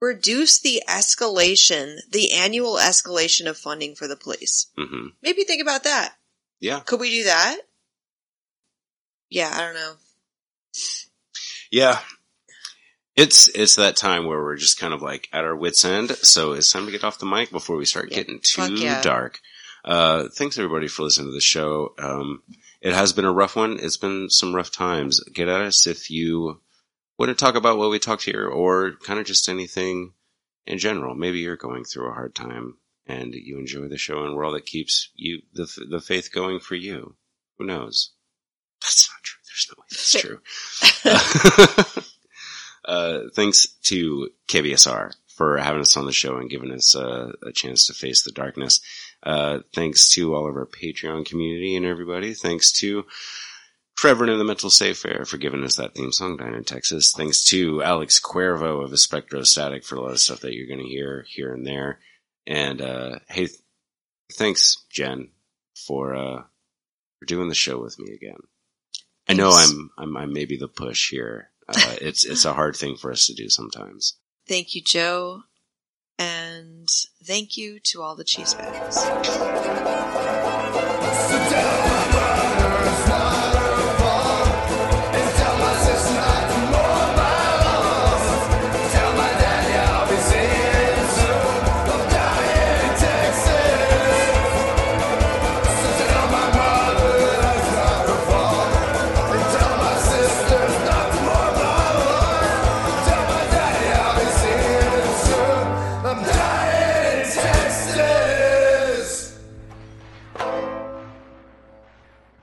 reduce the escalation, the annual escalation of funding for the police?
hmm
Maybe think about that.
Yeah.
Could we do that? Yeah, I don't know.
Yeah. It's it's that time where we're just kind of like at our wits end, so it's time to get off the mic before we start
Yeah.
getting too
yeah.
dark. Uh, thanks everybody for listening to the show. Um, it has been a rough one. It's been some rough times. Get at us if you want to talk about what we talked here, or kind of just anything in general. Maybe you're going through a hard time and you enjoy the show, and we're all that keeps you the the faith going for you. Who knows? That's not. There's no way that's true. <laughs> uh, thanks to KBSR for having us on the show and giving us uh, a chance to face the darkness. Uh, thanks to all of our Patreon community and everybody. Thanks to Trevor and the Mental Safe Air for giving us that theme song down in Texas. Thanks to Alex Cuervo of Spectrostatic for a lot of stuff that you're going to hear here and there. And uh, hey, thanks Jen for uh, for doing the show with me again. I know I'm I'm I'm maybe the push here. Uh, <laughs> it's it's a hard thing for us to do sometimes.
Thank you, Joe. And thank you to all the cheese bags.
Sit down,